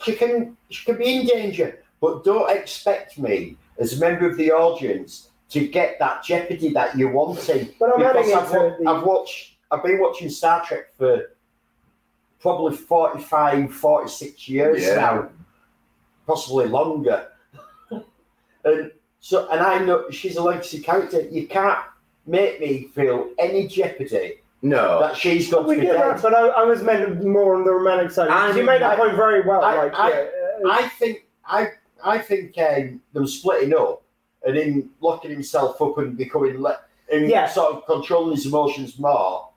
She can. She can be in danger, but don't expect me as a member of the audience to get that jeopardy that you're wanting. But I'm because adding I've, into wa- the- I've watched. I've been watching Star Trek for probably 45, 46 years Yeah. now, possibly longer. and so, and I know she's a legacy character. You can't make me feel any jeopardy No. that she's going we to be get dead. that, but I, I was meant more on the romantic side. I'm- you made that I- point very well. I- like, I- yeah, uh, I think I I think um, them splitting up and him locking himself up and becoming le- and Yeah. sort of controlling his emotions more,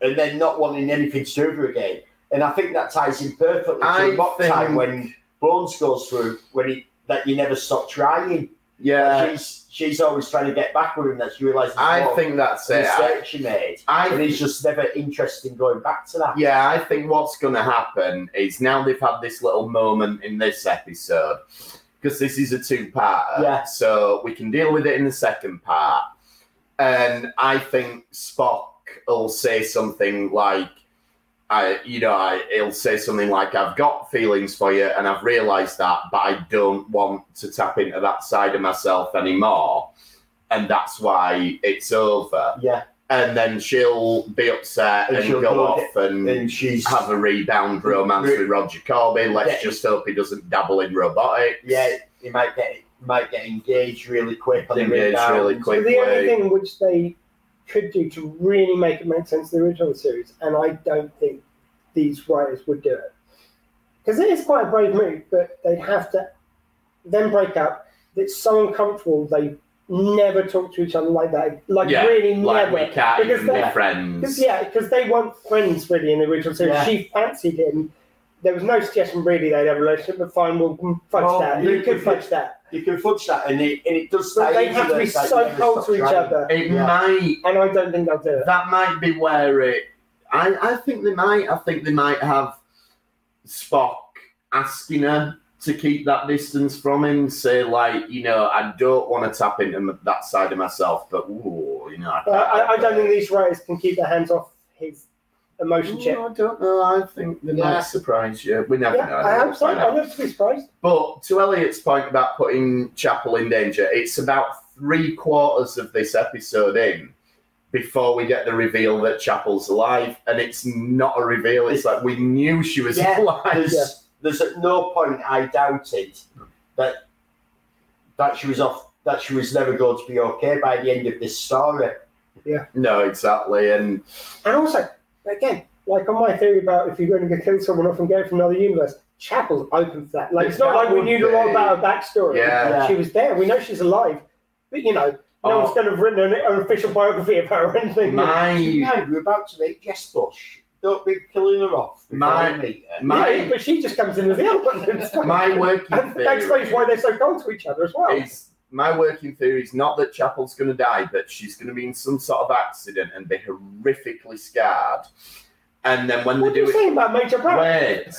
and then not wanting anything to do with her again. And I think that ties in perfectly I to mock think- time when Bones goes through when he that you never stop trying. yeah. she's she's always trying to get back with him. That she realizes I what think that's the it. I, mistake she made, and I he's just never interested in going back to that. Yeah, I think what's going to happen is now they've had this little moment in this episode because this is a two-parter. Yeah. So we can deal with it in the second part, and I think Spock will say something like, "I, you know, I, he'll say something like, I've got feelings for you, and I've realised that, but I don't want to tap into that side of myself anymore." And that's why it's over. Yeah, And then she'll be upset And and, she'll go go off and and she's have a rebound romance with Roger Korby. Let's Yeah. just hope he doesn't dabble in robotics. yeah, he might get might get engaged really quick. Engaged really So quick. the only thing which they could do to really make it make sense to the original series, and I don't think these writers would do it, because it is quite a brave move, but they'd have to then break up. It's so uncomfortable. They never talk to each other like that. Like Yeah, really Like never. we can't Because even they- be friends. Because yeah, because they weren't friends really in the original series. Yeah. She fancied him. There was no suggestion really they'd have a relationship, but fine, we'll mm, fudge Well, that. You you could could- fudge that. You can fudge that, and it and it does. But they have to be so cold to each trying. other. It Yeah. might. And I don't think they'll do it. That might be where it. I, I think they might. I think they might have Spock asking her to keep that distance from him. Say like, you know, I don't want to tap into that side of myself, but ooh, you know. I, But I, I don't think these writers can keep their hands off his emotion mm, chip. I don't know. I think they Yeah. might surprise you. We never Yeah, know. I We'll hope so. I'm not to be surprised. But to Elliot's point about putting Chapel in danger, it's about three quarters of this episode in before we get the reveal that Chapel's alive, and it's not a reveal. It's like we knew she was Yeah, alive. There's, Yeah. there's at no point I doubted that that she was off. That she was never going to be okay by the end of this story. No, exactly, and And also, again, like on my theory about if you're going to kill someone off and get it from another universe, Chapel's open for that. Like, it's not like we knew a lot about her backstory. Yeah. Yeah. She was there. We know she's alive. But, you know, no Oh. one's going to have written an, an official biography of her or anything. my Yeah, we're about to make Jess Bush. Don't be killing her off. before My- you her. my- Yeah, but she just comes in as the other one. and stuff. my working And that explains why they're so cold to each other as well. is my working theory is not that Chapel's going to die, but she's going to be in some sort of accident and be horrifically scarred, and then when What they do it. about Majel? Wait.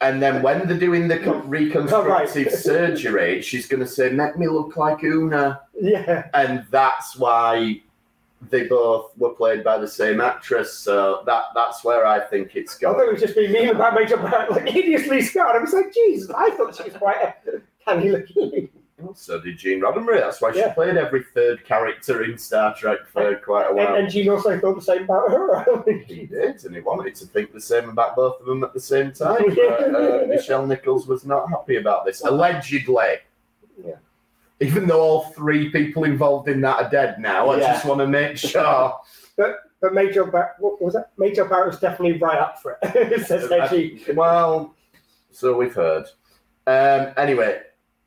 And then when they're doing the reconstructive Oh, right. [LAUGHS] surgery, she's going to say, "Make me look like Una," Yeah. and that's why they both were played by the same actress. So that that's where I think it's going. I thought it was just being mean about Majel Brown, like hideously scarred. I was like, Jesus, I thought she was quite a canny looking. So did Gene Roddenberry. That's why she Yeah. played every third character in Star Trek for quite a while. and Gene also thought the same about her. He did, and he wanted to think the same about both of them at the same [LAUGHS] time. But, uh, Nichelle Nichols was not happy about this, allegedly. Yeah. Even though all three people involved in that are dead now, I Yeah. just want to make sure. [LAUGHS] but but Majel Bar- what was that? Majel Barrett's definitely right up for it. [LAUGHS] Says Reggie. well, so we've heard. Um, anyway,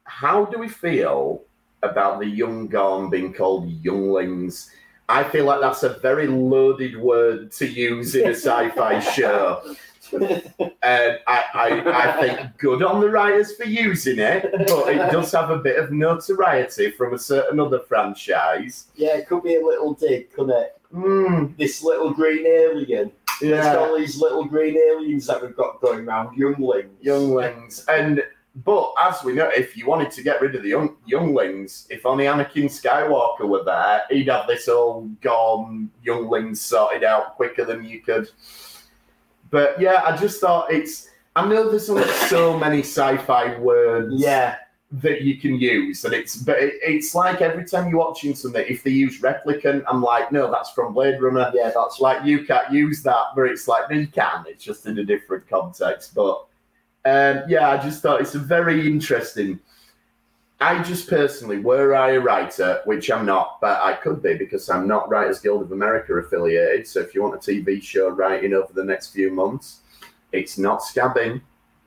how do we feel about the young Gorn being called younglings? I feel like that's a very loaded word to use in a [LAUGHS] sci-fi show. And I, I, I think good on the writers for using it, but it does have a bit of notoriety from a certain other franchise. Yeah, it could be a little dig, couldn't it? Hmm, This little green alien. It's Yeah. all these little green aliens that we've got going around, younglings. younglings. And but as we know, if you wanted to get rid of the young, younglings, if only Anakin Skywalker were there, he'd have this all Gorn younglings sorted out quicker than you could. But yeah, I just thought it's. I know there's only so many sci-fi words Yeah, that you can use, and it's but it, it's like every time you're watching something, if they use replicant, I'm like, no, that's from Blade Runner. yeah, that's like you can't use that, but it's like no, you can. It's just in a different context. But um, yeah, I just thought it's a very interesting. I just personally, were I a writer, which I'm not, but I could be because I'm not Writers Guild of America affiliated. So if you want a TV show writing over the next few months, it's not scabbing.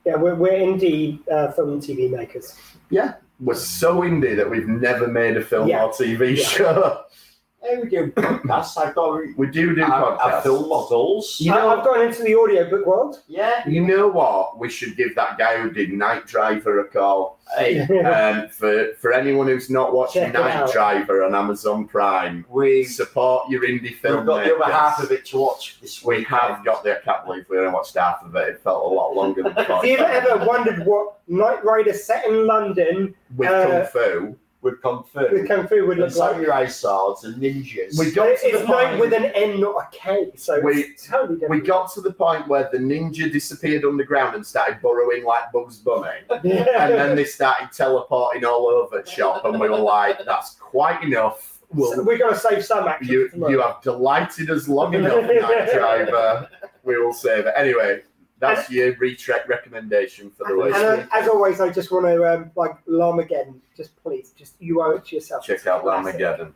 Yeah, we're, we're indie uh, film and TV makers. Yeah, we're so indie that we've never made a film Yeah. or TV Yeah. show. [LAUGHS] Hey, we do podcasts. I've got [LAUGHS] We do do our, podcasts. our film models. You know- I, I've gone into the audiobook world. Yeah. You know what? We should give that guy who did Night Driver a call. Hey, um, for for anyone who's not watching Check Night. Driver on Amazon Prime, we, support your indie film. we've got the other half of it to watch this We have got the. I can't believe we only watched half of it. It felt a lot longer than [LAUGHS] Have you ever wondered what Knight Rider set in London With uh, Kung Fu, with Kung Fu. with Kung Fu would and look like? samurai swords and ninjas. we got It's to the Knight point. with an N, not a K. So We- it's totally different. we got to the point where the ninja disappeared underground and started burrowing like Bugs Bunny. [LAUGHS] Yeah. And then they started teleporting all over the shop, and we were like, "That's quite enough." So We'll, we're going to save some action. you for tomorrow. you have delighted us long enough, Night Driver. We will save it anyway. That's your retrek recommendation for the And uh, as always, I just want to um, like Larmageddon. Just please, just you owe it to yourself. Check out classic. Armageddon.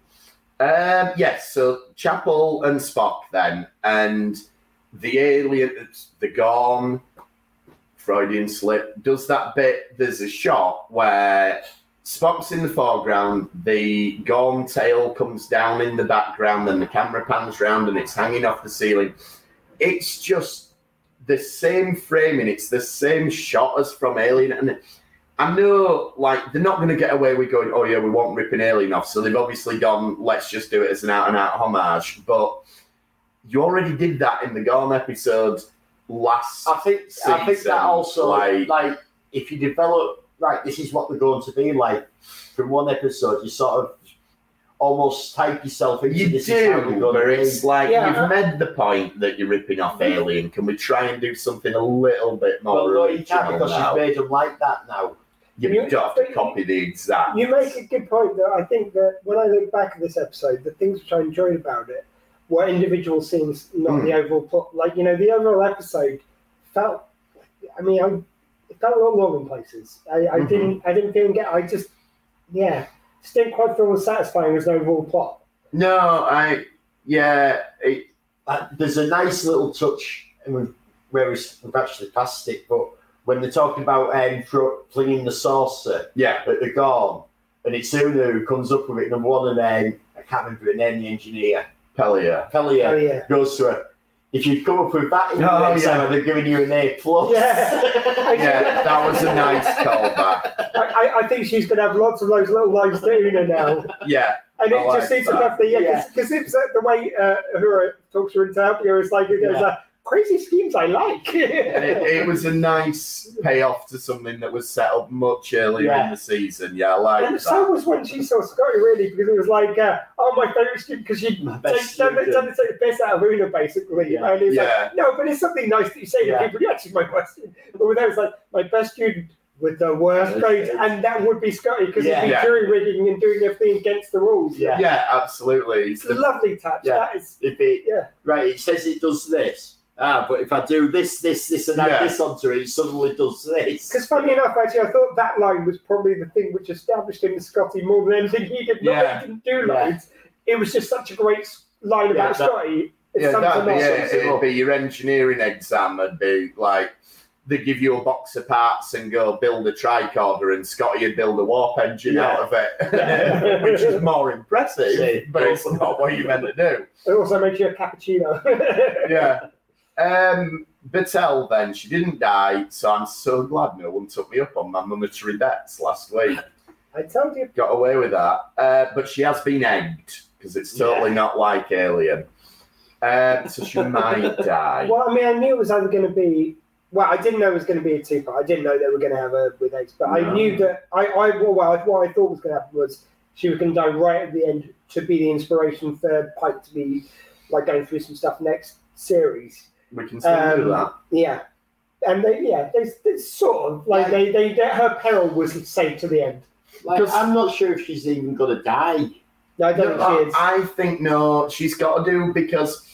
Um, yes, so Chapel and Spock then, and the alien, the Gorn, Freudian slip, does that bit. There's a shot where Spock's in the foreground, the Gorn tail comes down in the background, and the camera pans round and it's hanging off the ceiling. It's just the same framing, it's the same shot as from Alien, and I know, like, they're not going to get away with going, oh, yeah, we want ripping Alien off. So they've obviously gone, let's just do it as an out and out homage. But you already did that in the Gorn episode last. I think I think that also like- like, if you develop right, this is what they're going to be like from one episode, you sort of almost type yourself into You this is how they're do, going but it's like Yeah. you've made the point that you're ripping off Alien. Can we try and do something a little bit more Well, no, you can't because now? you've made them like that now. You You- don't have to copy the exact. You make a good point that I think that when I look back at this episode, the things which I enjoyed about it were individual scenes, not Mm. the overall plot. Like you know, the overall episode felt. I mean, I it felt a lot long in places. I, I Mhm. didn't. I didn't feel get. I just, yeah, just didn't quite feel as satisfying as the overall plot. No, I. Yeah, it, Uh, there's a nice little touch where we've, actually passed it, but when they're talking about um, flinging the saucer yeah, at the Gorn, and it's Una who comes up with it, number one, and um, I can't remember her name, the engineer. Pelia, Oh yeah. goes to her. If you'd come up with that in the next yeah. time, I'd have given you an A plus. Yeah. [LAUGHS] Yeah, that was a nice callback. I, I, I think she's going to have lots of those little lines to Una now. Yeah, And it I like just seems to enough that, yeah, Yeah. because it's uh, the way uh, Uhura talks her into helping her is like, there's Yeah. uh, crazy schemes I like. It, it was a nice payoff to something that was set up much earlier Yeah. in the season. Yeah, I like and that. so was when she saw Scotty, really, because it was like, uh, oh, my favourite student, because she'd My take, best done, take the best out of Una, basically. Yeah. And it's Yeah. like, no, but it's something nice that you say Yeah. to people, yeah, she's my question. But with that, it's like, my best student with the worst Worst grades, grades. and that would be Scotty, because Yeah. he'd be Yeah. jury rigging and doing everything against the rules. Yeah. yeah, absolutely. It's a lovely touch. Yeah. That is, If it, Yeah. Right, it says it does this. Ah, but if I do this, this, this, and add Yeah. this onto it, it suddenly does this. Because funny enough, actually, I thought that line was probably the thing which established him as Scotty more than anything he did. Not Yeah. that he didn't do Yeah. It was just such a great s- line Yeah, about that- Scotty. It's Yeah, that'd something be else. it. sums it It'd up. be your engineering exam. Would be like they give you a box of parts and go build a tricorder, and Scotty would build a warp engine Yeah. out of it, [LAUGHS] which is more impressive. Yeah. But it's not what you meant to do. It also makes you a cappuccino. [LAUGHS] Yeah. Um, Batel, then she didn't die, so I'm so glad no one took me up on my monetary bets last week. I told you. got away with that. Uh, but she has been egged because it's totally not like Alien. Uh, so she [LAUGHS] might die. Well, I mean, I knew it was either going to be. Well, I didn't know it was going to be a two part. I didn't know they were going to have her with eggs, but I knew that. I, I well, what I thought was going to happen was she was going to die right at the end to be the inspiration for Pike to be like going through some stuff next series. We can still do Um, that. Yeah, and they, yeah, they, they sort of like they, they, they her peril was saved to the end. Like, I'm not sure if she's even going to die. No, I don't No, think she is. I, I think no, she's got to do because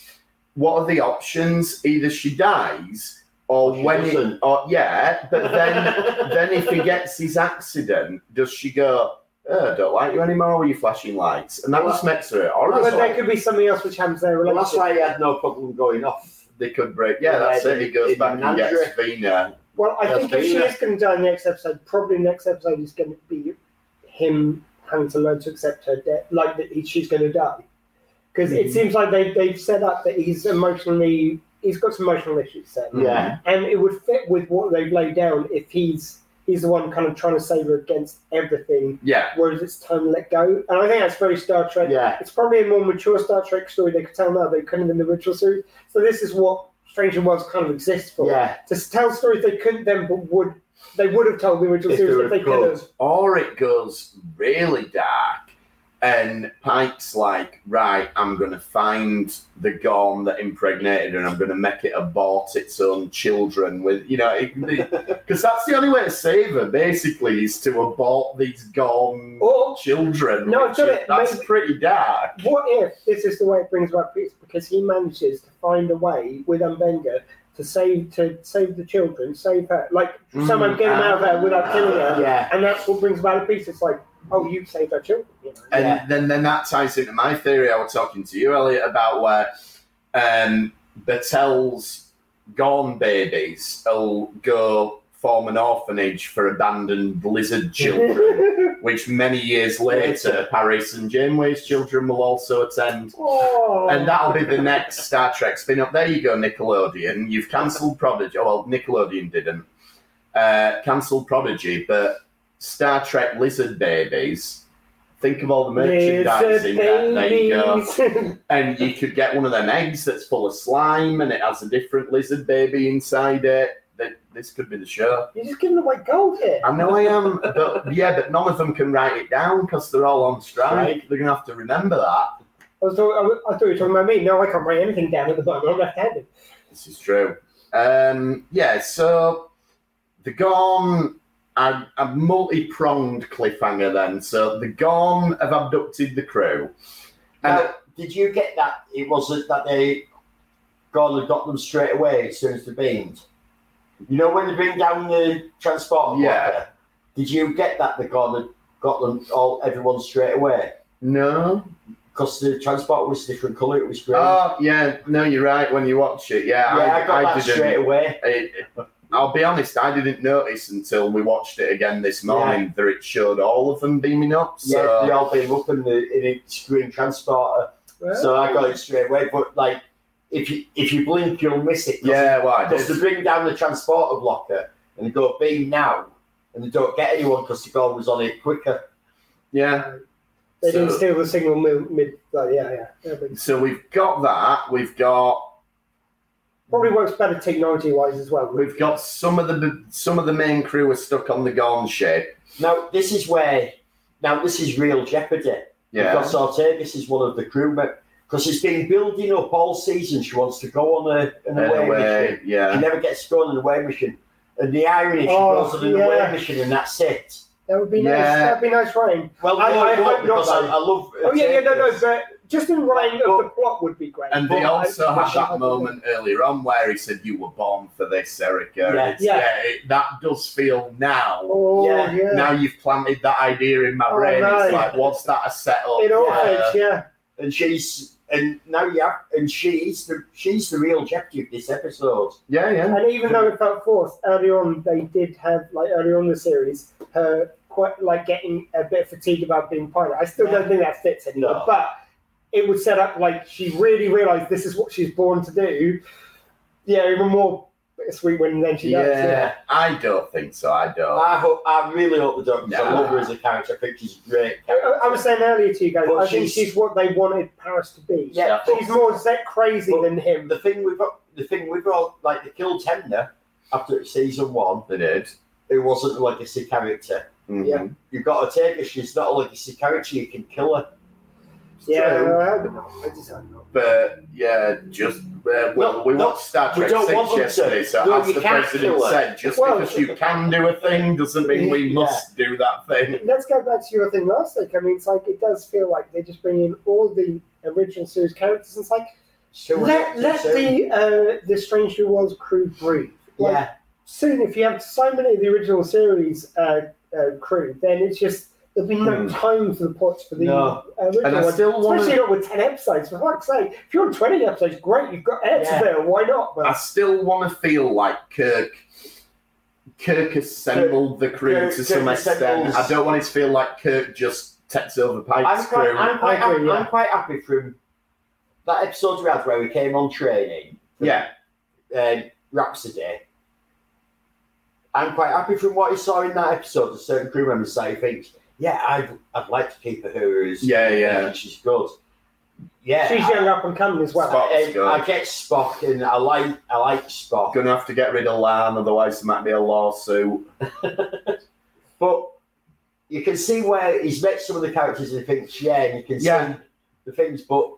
what are the options? Either she dies or She when it, doesn't. or yeah, but then [LAUGHS] then if he gets his accident, does she go? Oh, I don't like you anymore with your flashing lights, and that just makes her Well, horrible. there could be something else which happens there. Well, that's why he had no problem going off. They could break. Yeah, that's it. He goes back and gets Vina. Well, I think if she is going to die in the next episode, probably next episode is going to be him having to learn to accept her death, like that he, she's going to die. Because it Mhm. seems like they, they've set up that he's emotionally, he's got some emotional issues. Mm. Yeah. And it would fit with what they've laid down if he's he's the one kind of trying to save her against everything, Yeah, whereas it's time to let go. And I think that's very Star Trek. Yeah. It's probably a more mature Star Trek story they could tell now. They couldn't in the original series. So this is what Stranger Worlds kind of exists for Yeah. to tell stories they couldn't then, but would they would have told the original If series if they could have. or it goes really dark, and Pike's like, right, I'm going to find the Gorn that impregnated her, and I'm going to make it abort its own children with, you know, because [LAUGHS] that's the only way to save her, basically, is to abort these Gorn Or children. No, which it. That's Maybe- pretty dark. what if this is the way it brings about peace? Because he manages to find a way with M'Benga to save to save the children, save her, like Mm. someone get them out of there without killing her, Yeah. and that's what brings about a peace. It's like, oh, you saved our children. You know? And Yeah. then, then that ties into my theory I was talking to you, Elliot, about where um, Batel's Gorn babies will go form an orphanage for abandoned lizard children, [LAUGHS] which many years later, Paris and Janeway's children will also attend. oh, And that'll be the next Star Trek spin off. There you go, Nickelodeon. You've cancelled Prodigy. Oh, well, Nickelodeon didn't. Uh, cancelled Prodigy, but Star Trek Lizard Babies. Think of all the merchandising. There you go. And you could get one of them eggs that's full of slime and it has a different lizard baby inside it. That This could be the show. You're just giving away gold here. I know I am, but yeah, but none of them can write it down because they're all on strike. They're going to have to remember that. I, was talk- I, was- I thought you were talking about me. No, I can't write anything down at the moment. I'm left-handed. This is true. Um, yeah, so the Gorn, a, a multi-pronged cliffhanger then. So the Gorn have abducted the crew. And Now, did you get that? It wasn't that they gone and got them straight away as soon as they beamed. You know when they bring down the transporter Yeah. Did you get that the gone and got them all everyone straight away? no. Because the transporter was different colour, it was green. Oh, yeah, no, you're right. When you watch it, yeah, yeah, I, got that didn't. straight away. it- I'll be honest, I didn't notice until we watched it again this morning that it showed all of them beaming up. Yeah, So they all beam up in the in a green transporter. So I got it straight away. But like if you if you blink you'll miss it. yeah, well, I Because did. they bring down the transporter blocker and they go beam now, and they don't get anyone because the goal was on it quicker. Yeah. They didn't steal the signal mid. mid like, yeah, yeah. yeah So we've got that. We've got probably works better technology-wise as well. we've got some of the some of the main crew are stuck on the Gorn ship. Now this is where now this is real jeopardy Yeah. because Ortegas is one of the crewmen because it's been building up all season. She wants to go on a, an away mission. Anyway, She yeah. never gets to go on an away mission. And the irony, she Oh, goes on an yeah. away mission and that's it. That would be nice. That'd be nice writing. Well, I- no, I it hope won't, because I. I love. Oh yeah, yeah, no, no, but just in writing of the plot would be great. And But they also I- had that moment earlier on where he said, "You were born for this, Erica." Yeah. it's- Yeah. yeah it, that does feel now. Oh Yeah. yeah. Now you've planted that idea in my Oh, brain. nice. It's like, what's that a setup? it all for- fits, yeah. and she's and now yeah, and she's the she's the real jeopardy of this episode. yeah, yeah. And even though it felt forced early on, they did have like early on in the series her quite like getting a bit fatigued about being pilot. I still don't think that fits anymore, No. but it would set up like she really realised this is what she's born to do. Yeah, even more bittersweet when then she does. Yeah, I don't think so. I don't. I hope, I really hope they don't. Because I love her as a character. I think she's a great I, character. I was saying earlier to you guys, But I think she's- she's what they wanted Paris to be. yeah, She's more Zet crazy than him. the thing we've got, the thing we've got. like they killed Tender after season one. They did. Who wasn't a legacy character. Mhm. Yeah. You've got to take her. She's not a legacy character. You can kill her. Yeah, True. I don't know. I just don't know. But yeah, just uh, well, No, we no, watched Star we Trek don't Six to. yesterday. So No, as you the can't president said, just Well- because you can do a thing doesn't mean we Yeah. must do that thing. Let's go back to your thing last week. I mean, it's like it does feel like they just bring in all the original series characters. And it's like So let let the uh, the Strange New Worlds crew breathe. Like, yeah. soon, if you have so many of the original series uh, uh, crew, then it's just there'll be no Hmm. time for the plots for the No. original And I ones. still want Especially not with ten episodes. For fuck's sake, if you're on twenty episodes, great, you've got air to Yeah. fill. Why not? But I still want to feel like Kirk. Kirk assembled the crew Kirk- to some Kirk extent. assembles- I don't want it to feel like Kirk just takes over I'm Pike's quite, crew. I'm, quite I agree, happy, yeah. I'm quite happy from that episode we had where we came on training. yeah, uh, Rhapsody. I'm quite happy from what he saw in that episode. A certain crew member say he thinks, "Yeah, I'd, I'd like to keep her as yeah, yeah. she's good." Yeah, she's I, young up and coming as well. Spock. I, good. I get Spock, and I like I like Spock, Gonna have to get rid of La'an, otherwise there might be a lawsuit. [LAUGHS] but you can see where he's met some of the characters and he thinks, "Yeah," and you can Yeah. see the things. But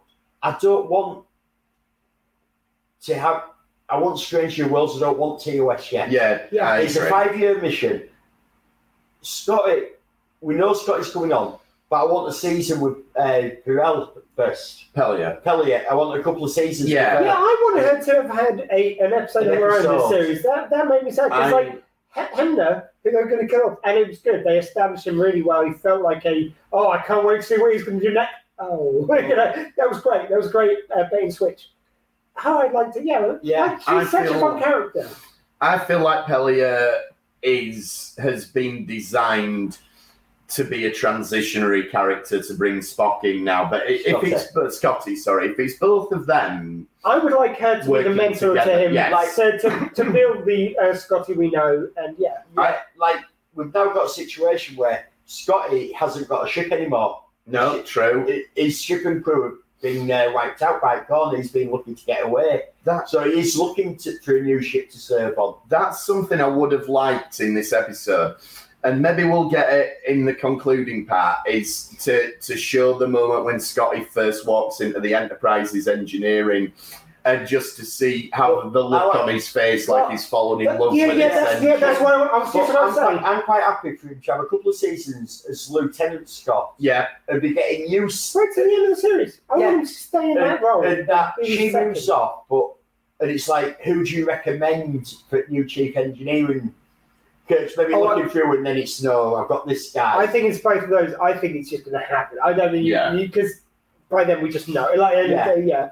I don't want to have. I want Strange New Worlds. I don't want TOS yet. Yeah, Yeah, I it's a five year mission. Scotty, we know Scotty's coming on, but I want a season with uh, Pirel first. Pelia. Pelliot, I want a couple of seasons. Yeah. with yeah. I wanted her to have had a, an episode An of her own in this series. That that made me sad because like I, He- Hemmer, who they were going to kill off, and it was good. They established him really well. He felt like a, oh, I can't wait to see what he's going to do next. Oh, [LAUGHS] you know, that was great. That was great uh, bait and switch. How I'd like to, yeah, Yeah, like, she's I such a fun character. I feel like Pelia is has been designed to be a transitionary character to bring Spock in now. But if Scotty. it's but Scotty, sorry, if it's both of them, I would like her to be Working the mentor together, to him, yes. like so to, to build the uh, Scotty we know, and yeah, I, like we've now got a situation where Scotty hasn't got a ship anymore. no, true. His ship and crew have been uh, wiped out by Gorn. He's been looking to get away. That So he's looking to, for a new ship to serve on. that's something I would have liked in this episode. And maybe we'll get it in the concluding part is to, to show the moment when Scotty first walks into the Enterprise's engineering and just to see how the look I on his face like he's fallen in love yeah, with yeah, his that's, yeah, that's what I, I was But just I'm, about to quite. I'm quite happy for him to have a couple of seasons as Lieutenant Scott Yeah, and be getting used Right to the end of the series. I Yeah. want him to stay in that role. and that she moves off, but and it's like, who do you recommend for new chief engineering? Kirk's maybe Oh, looking through, and then it's no, I've got this guy. I think it's both of those. I think it's just going to happen. I don't think Yeah. you because by then we just know. Like, Yeah. uh, yeah.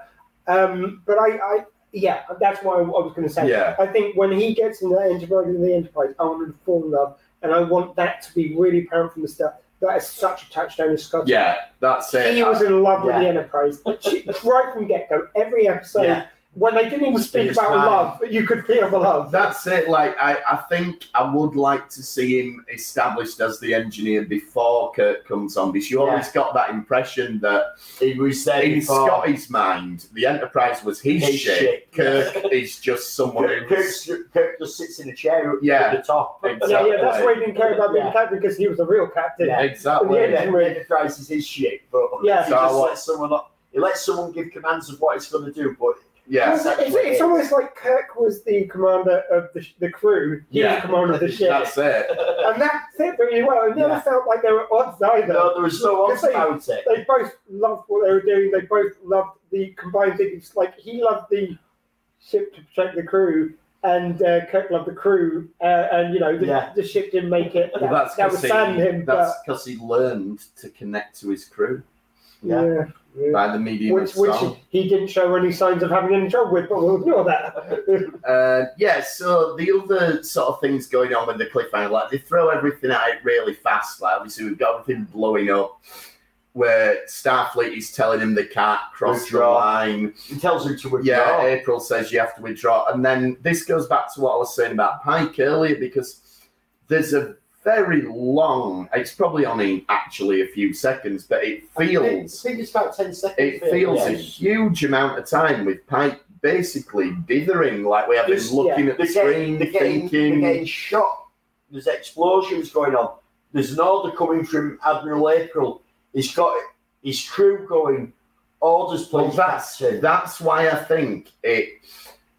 Um, but I, I, yeah, that's what I, I was going to say. Yeah. I think when he gets in the enterprise, in the enterprise, I want him to fall in love, and I want that to be really apparent from the start. That is such a touchdown of Scott. yeah, that's it. He was in love with the Enterprise [LAUGHS] right from get go. Every episode, Yeah. When they didn't even speak It's about fine. love, you could feel the love. That's it. Like I, I think I would like to see him established as the engineer before Kirk comes on, because you Yeah. always got that impression that he was there in before. Scotty's mind, the Enterprise was his, His ship. ship. Kirk is just someone Kirk, who's Kirk, Kirk just sits in a chair Yeah. at the top. yeah, Exactly. yeah, that's why he didn't care about being Yeah. captain because he was the real captain. Yeah. exactly. Yeah. Yeah, the Enterprise is his ship, but Yeah. he So just lets someone he lets someone give commands of what it's going to do, but Yeah, It's, it's, it's almost like Kirk was the commander of the, the crew. He Yeah. was the commander of the [LAUGHS] ship. that's it. [LAUGHS] and that fit really well. It never Yeah. felt like there were odds either. no, there was no odds Because they- about it. They both loved what they were doing. They both loved the combined things. Like he loved the ship to protect the crew, and uh, Kirk loved the crew. Uh, and you know, the, Yeah. the ship didn't make it. Well, That, that's that was because he, him. that's But 'cause he learned to connect to his crew yeah, yeah. by the medium Which, which he didn't show any signs of having any trouble with, but we'll ignore that. [LAUGHS] Uh, yeah, so the other sort of things going on with the cliffhanger, like they throw everything at it really fast. Like obviously we've got everything blowing up. where Starfleet is telling him they can't cross Withdraw. the line. He tells him to withdraw. Yeah, April says you have to withdraw. And then this goes back to what I was saying about Pike earlier because there's a very long, it's probably only actually a few seconds, but it I think- feels I think it's about 10 seconds. it feels yeah. a huge amount of time with Pike basically dithering like we have been looking yeah, at the getting, screen, they're, getting, thinking. they're getting shot. There's explosions going on. There's an order coming from Admiral April. He's got his crew going, orders, Well, please, that's Captain. that's why I think it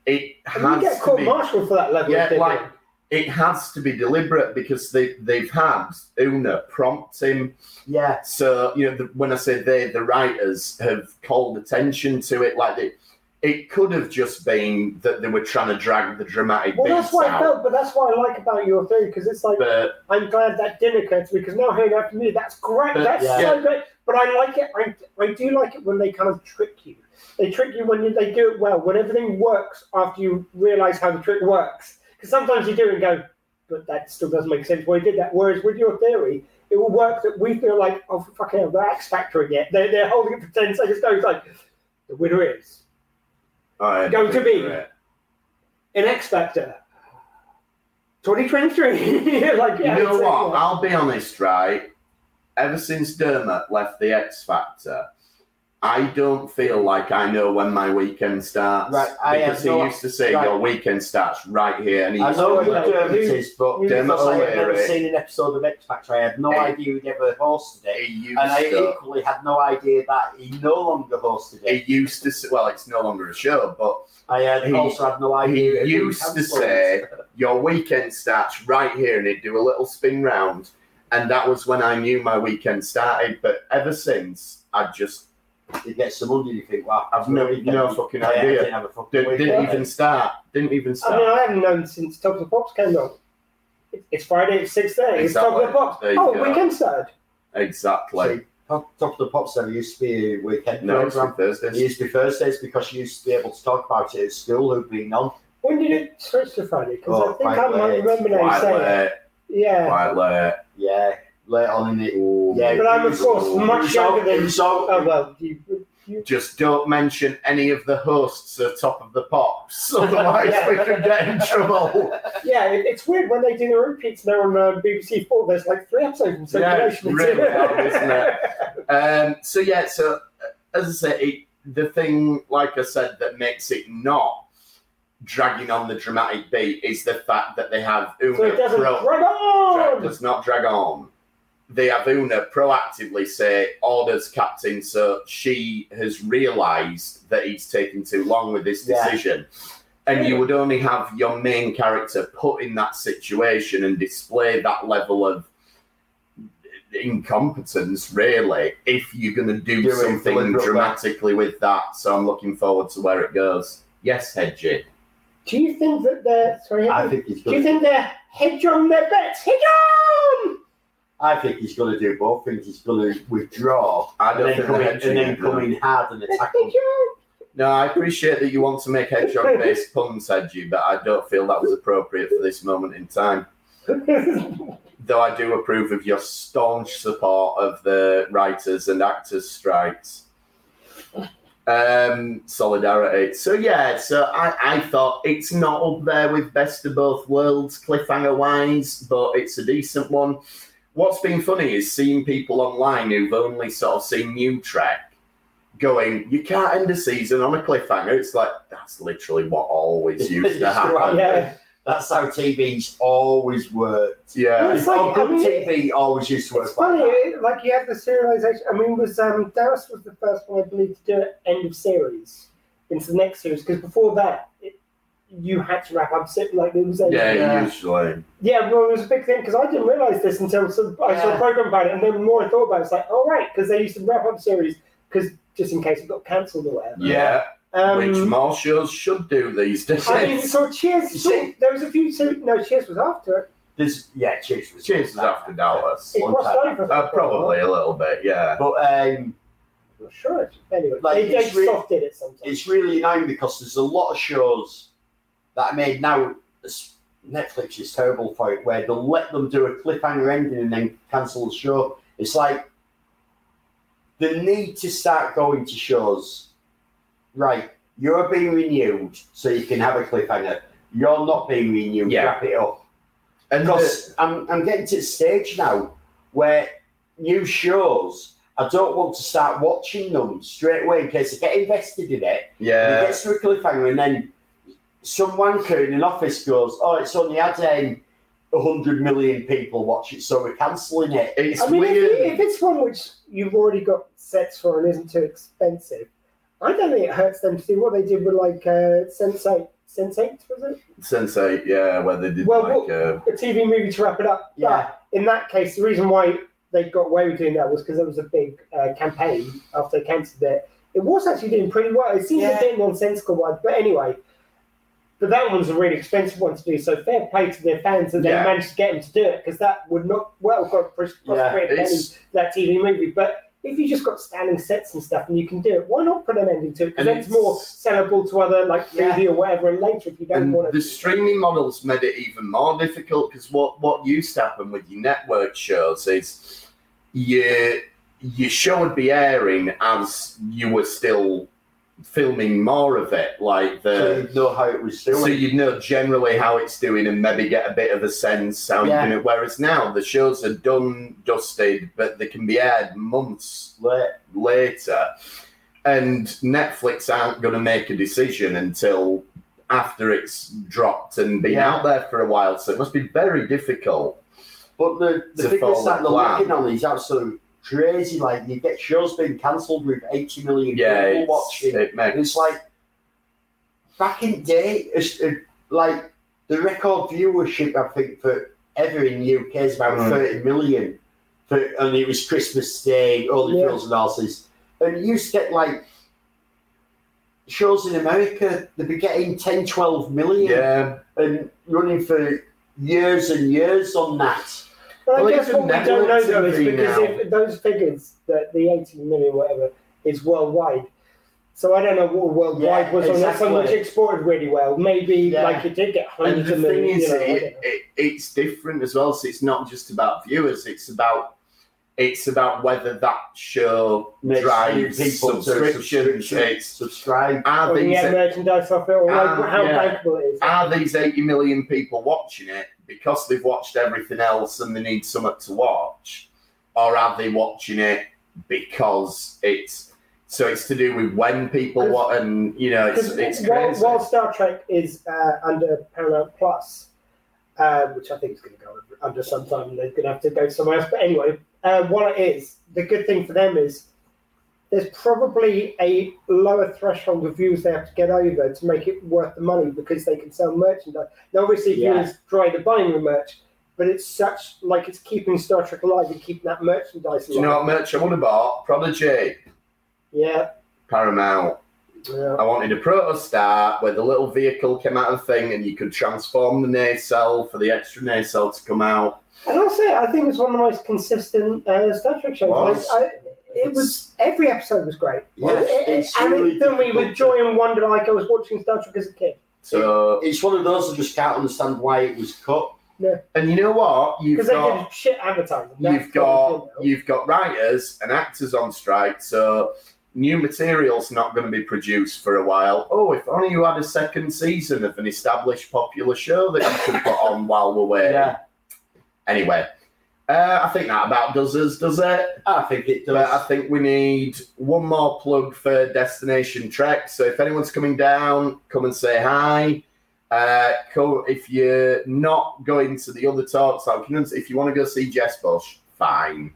it And you get to court martial for that level Yeah, of like- it has to be deliberate because they they've had Una prompt him. Yeah, So you know the, when I say they, the writers have called attention to it, like it, it could have just been that they were trying to drag the dramatic well, that's what I felt, but that's what I like about your theory because it's like But I'm glad that didn't occur to me because now hearing that from you, that's great. But- that's yeah. so great. But I like it. I, I do like it when they kind of trick you. They trick you when you, they do it well. When everything works after you realise how the trick works. Because sometimes you do and go, but that still doesn't make sense why you did that. Whereas with your theory, it will work that we feel like, oh, fucking hell, the X Factor again. They're, they're holding it for 10 seconds. No, it's like, the winner is I Going to be. An X Factor. 2023. [LAUGHS] like, yeah, you know what? I'll be honest, right? Ever since Dermot left the X Factor, I don't feel like I know when my weekend starts. Right, I because he no- used to say right. your weekend starts right here, and he I know like- Dermot is, but Dermot, I have never O'Leary. seen an episode of X Factor. I had no Hey. idea he'd ever hosted it. And I to. equally had no idea that he no longer hosted it. He used to say, well, it's no longer a show, but I had he- also had no idea. he it had been used to say- your weekend starts right here, and he'd do a little spin round, and that was when I knew my weekend started. But ever since, I just you get some money, you think, wow, I've no- weekend. no fucking Yeah, I idea. didn't have a fucking didn't, didn't even start. Didn't even I mean, start. I haven't known since Top of the Pops came on. It- It's Friday at 6.30. It's Top of the Pops. Oh, go. weekend started. Exactly. See, Top, Top of the Pops never used to be a weekend No, it's program. for It used to be Thursdays because you used to be able to talk about it at school who'd been on. When did it switch to Friday? Because Oh, I think I might remember now Quite saying it. late. Yeah. Quite late. Yeah, late on in it. Ooh. Yeah, But I'm, of course, much younger than... all- Oh, well, you... you Just don't mention any of the hosts at Top of the Pops, [LAUGHS] otherwise Yeah. we could get in trouble. yeah, it, it's weird when they do the repeats now on uh, BBC Four. There's like three episodes in Yeah, it's really odd, isn't it? [LAUGHS] Um, so yeah, so uh, as I say, it, the thing, like I said, that makes it not dragging on the dramatic beat is the fact that they have Una so it doesn't pro- drag drag, on! does not drag on. They have Una proactively say orders captain, so she has realised that he's taking too long with this Yeah. decision. And you would only have your main character put in that situation and display that level of incompetence, really, if you're going to do, Do something dramatically with that. So I'm looking forward to where it goes. Yes, Hedgie. Do you think that they're... Sorry, I think he's do you think they're hedge on their bets? Hedge on! I think he's going to do both things. He's going to withdraw I and don't then think come in, and then hedging, come in hard and attack Hedge them. No, I appreciate that you want to make hedgehog [LAUGHS] based puns, Hedgie, but I don't feel that was appropriate for this moment in time. [LAUGHS] Though I do approve of your staunch support of the writers and actors' strikes. Um, solidarity. So yeah, so I, I thought it's not up there with best of both worlds cliffhanger wise, but it's a decent one. What's been funny is seeing people online who've only sort of seen New Trek going, you can't end a season on a cliffhanger. It's like that's literally what always [LAUGHS] used to It's happen. right. yeah. That's how TV's always worked. Yeah. It's like- oh, good I mean, TV always used to work. It's like funny, that. like you have the serialization. I mean, was um, Dallas was the first one I believe to do it end of series into the next series because before that it, you had to wrap up se- like it was. A, Yeah, Yeah. usually. yeah, well, it was a big thing because I didn't realize this until some, I saw a program about it, and then the more I thought about it, it's like, oh right, because they used to wrap up series because just in case it got cancelled or whatever. Yeah. Um, Which more shows should do these days. I mean, so Cheers. So- there was a few. So, no, Cheers was after it. There's yeah, Chase was Cheers is after Dallas. It One crossed over. Uh, probably a little bit, yeah. But um, I'm not sure. Anyway, Like, they, they re- soft did it sometimes. it's really annoying because there's a lot of shows that are made now. Netflix is terrible for it, where they'll let them do a cliffhanger ending and then cancel the show. It's like they need to start going to shows. Right, you're being renewed, so you can have a cliffhanger. You're not being renewed. Yeah. Wrap it up. And Because I'm, I'm getting to the stage now where new shows, I don't want to start watching them straight away in case I get invested in it. And it yeah, gets to a cliffhanger, and then some wanker in an office goes, "Oh, it's only had um, hundred million people watch it, so we're cancelling it." it's I mean, if, weird. if it's one which you've already got sets for and isn't too expensive, I don't think it hurts them to do what they did with like uh, Sense8. Sense8 was it? Sense8, yeah, where they did Well, like what- uh, A TV movie to wrap it up. Yeah. But in that case, the reason why they got away with doing that was because there was a big uh, campaign after they cancelled it. It was actually doing pretty well. It seems Yeah. a bit nonsensical but anyway. But that one's a really expensive one to do. So fair play to their fans that Yeah. they managed to get them to do it because that would not well got pros- Yeah, that TV movie. But if you just got standing sets and stuff and you can do it, why not put an ending to it? Because it's more sellable to other like Yeah. movie or whatever. And later, if you don't And want it. the streaming models made it even more difficult because what, what used to happen with your network shows is your your show would be airing as you were still filming more of it, like So the. you know how it was doing. So you'd know generally how it's doing and maybe get a bit of a sense how Yeah. it. Whereas now the shows are done, dusted, but they can be aired months later. And Netflix aren't going to make a decision until after it's dropped and been Yeah. out there for a while. So it must be very difficult. But the, the figures that they're looking on is absolute crazy. Like you get shows being cancelled with 80 million Yeah, people it's, watching. it makes it's like back in day, it's, uh, like the record viewership I think for ever in the UK is about Mm. 30 million. For, and it was Christmas Day, Only Yeah. Fools and Horses. And you used to get like shows in America, they'd be getting 10, 12 million yeah. and running for years and years on that. But I guess what we don't know though is because now- if those figures, that the 18 million whatever, is worldwide. So I don't know what worldwide Yeah, was on that song, which exported really well. Maybe Yeah. like it did get And hundreds the of thing millions. is, you know, I it, it, it's different as well. So it's not just about viewers; it's about it's about whether that show Makes drives people to subscriptions. subscription. It's Subscribe. are Or these get merchandise off it, or like Ah, how yeah. bankable it is. are these 80 million people watching it because they've watched everything else and they need something to watch? Or are they watching it because it's so it's to do with when people watch and you know it's, it's while, while Star Trek is uh, under Paramount Plus, uh, which I think is going to go under sometime, and they're going to have to go somewhere else. But anyway, uh, while it is, the good thing for them is there's probably a lower threshold of views they have to get over to make it worth the money because they can sell merchandise. Now, obviously, Yeah. viewers try to buying the merch, but it's such like it's keeping Star Trek alive and keeping that merchandise alive. do you know what merch I would have bought? Prodigy, Yeah. Paramount. yeah. I wanted a protostar where the little vehicle came out of the thing and you could transform the nacelle for the extra nacelle to come out. And I'll say, I think it's one of the most consistent uh, Star Trek shows. I, it was every episode was great, Yeah, It- it- it's and really it filled me with joy and wonder, like I was watching Star Trek as a kid. So, It's one of those I just can't understand why it was cut. and you know what? You've Because they got did shit advertising. That's you've got you've got writers and actors on strike, so new material's not going to be produced for a while. Oh, if only you had a second season of an established popular show that you could put on while we're waiting. Yeah. Anyway, uh, I think that about does us, does it? I think it But I think we need one more plug for Destination Trek. So if anyone's coming down, come and say hi. Uh, co- if you're not going to the other talks, like, if you want to go see Jess Bush, fine.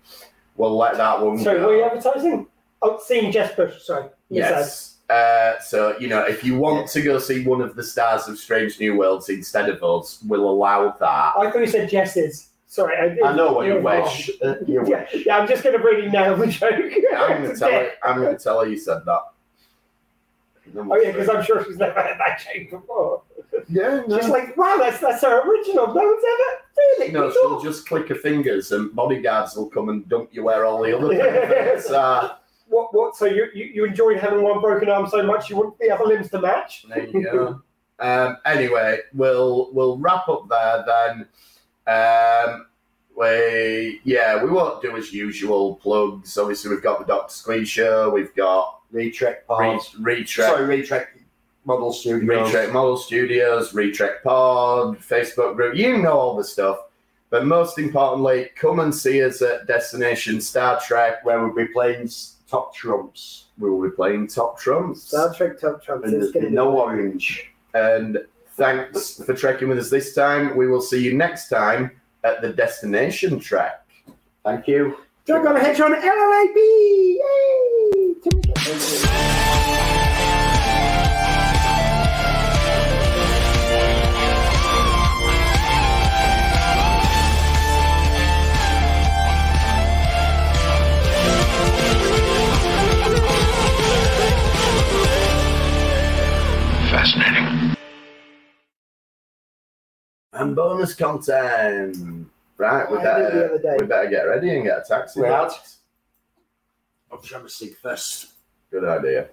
We'll let that one Sorry, go. were you advertising? Oh, seeing Jess Bush. Sorry. Yes. Uh, so you know, if you want to go see one of the stars of Strange New Worlds instead of us, we'll allow that. I thought you said Jess's. Sorry. I, I know what you wish. Uh, you Yeah, wish. yeah, I'm just going to really nail [LAUGHS] the joke. I'm gonna tell her. I'm gonna tell her you said that. Oh yeah, because I'm sure she's never had that joke before. yeah, no. She's like, wow, that's that's her original. No one's ever really. No, she'll job." just click her fingers and bodyguards will come and dump you where all the other [LAUGHS] benefits are. What? What? So you, you you enjoyed having one broken arm so much you want the other limbs to match? There you go. um, anyway, we'll we'll wrap up there then. Um, we yeah, we won't do as usual plugs. Obviously, we've got the Doctor Squeeze show. We've got Retrek Re- Pod. Retrek, Sorry, Retrek Model Studios. Retrek Model Studios, Retrek Pod, Facebook group. You know all the stuff. But most importantly, come and see us at Destination Star Trek, Where we'll be playing top trumps. we will be playing Top Trumps. Star Trek Top Trumps. And It's there's going to been no orange. And thanks for trekking with us this time. We will see you next time at the Destination Trek. Thank you. Drag on a hedge on LLAB! Yay! And bonus content. Right, we I better, we better get ready and get a taxi. Right. I'm trying to sing first. Good idea.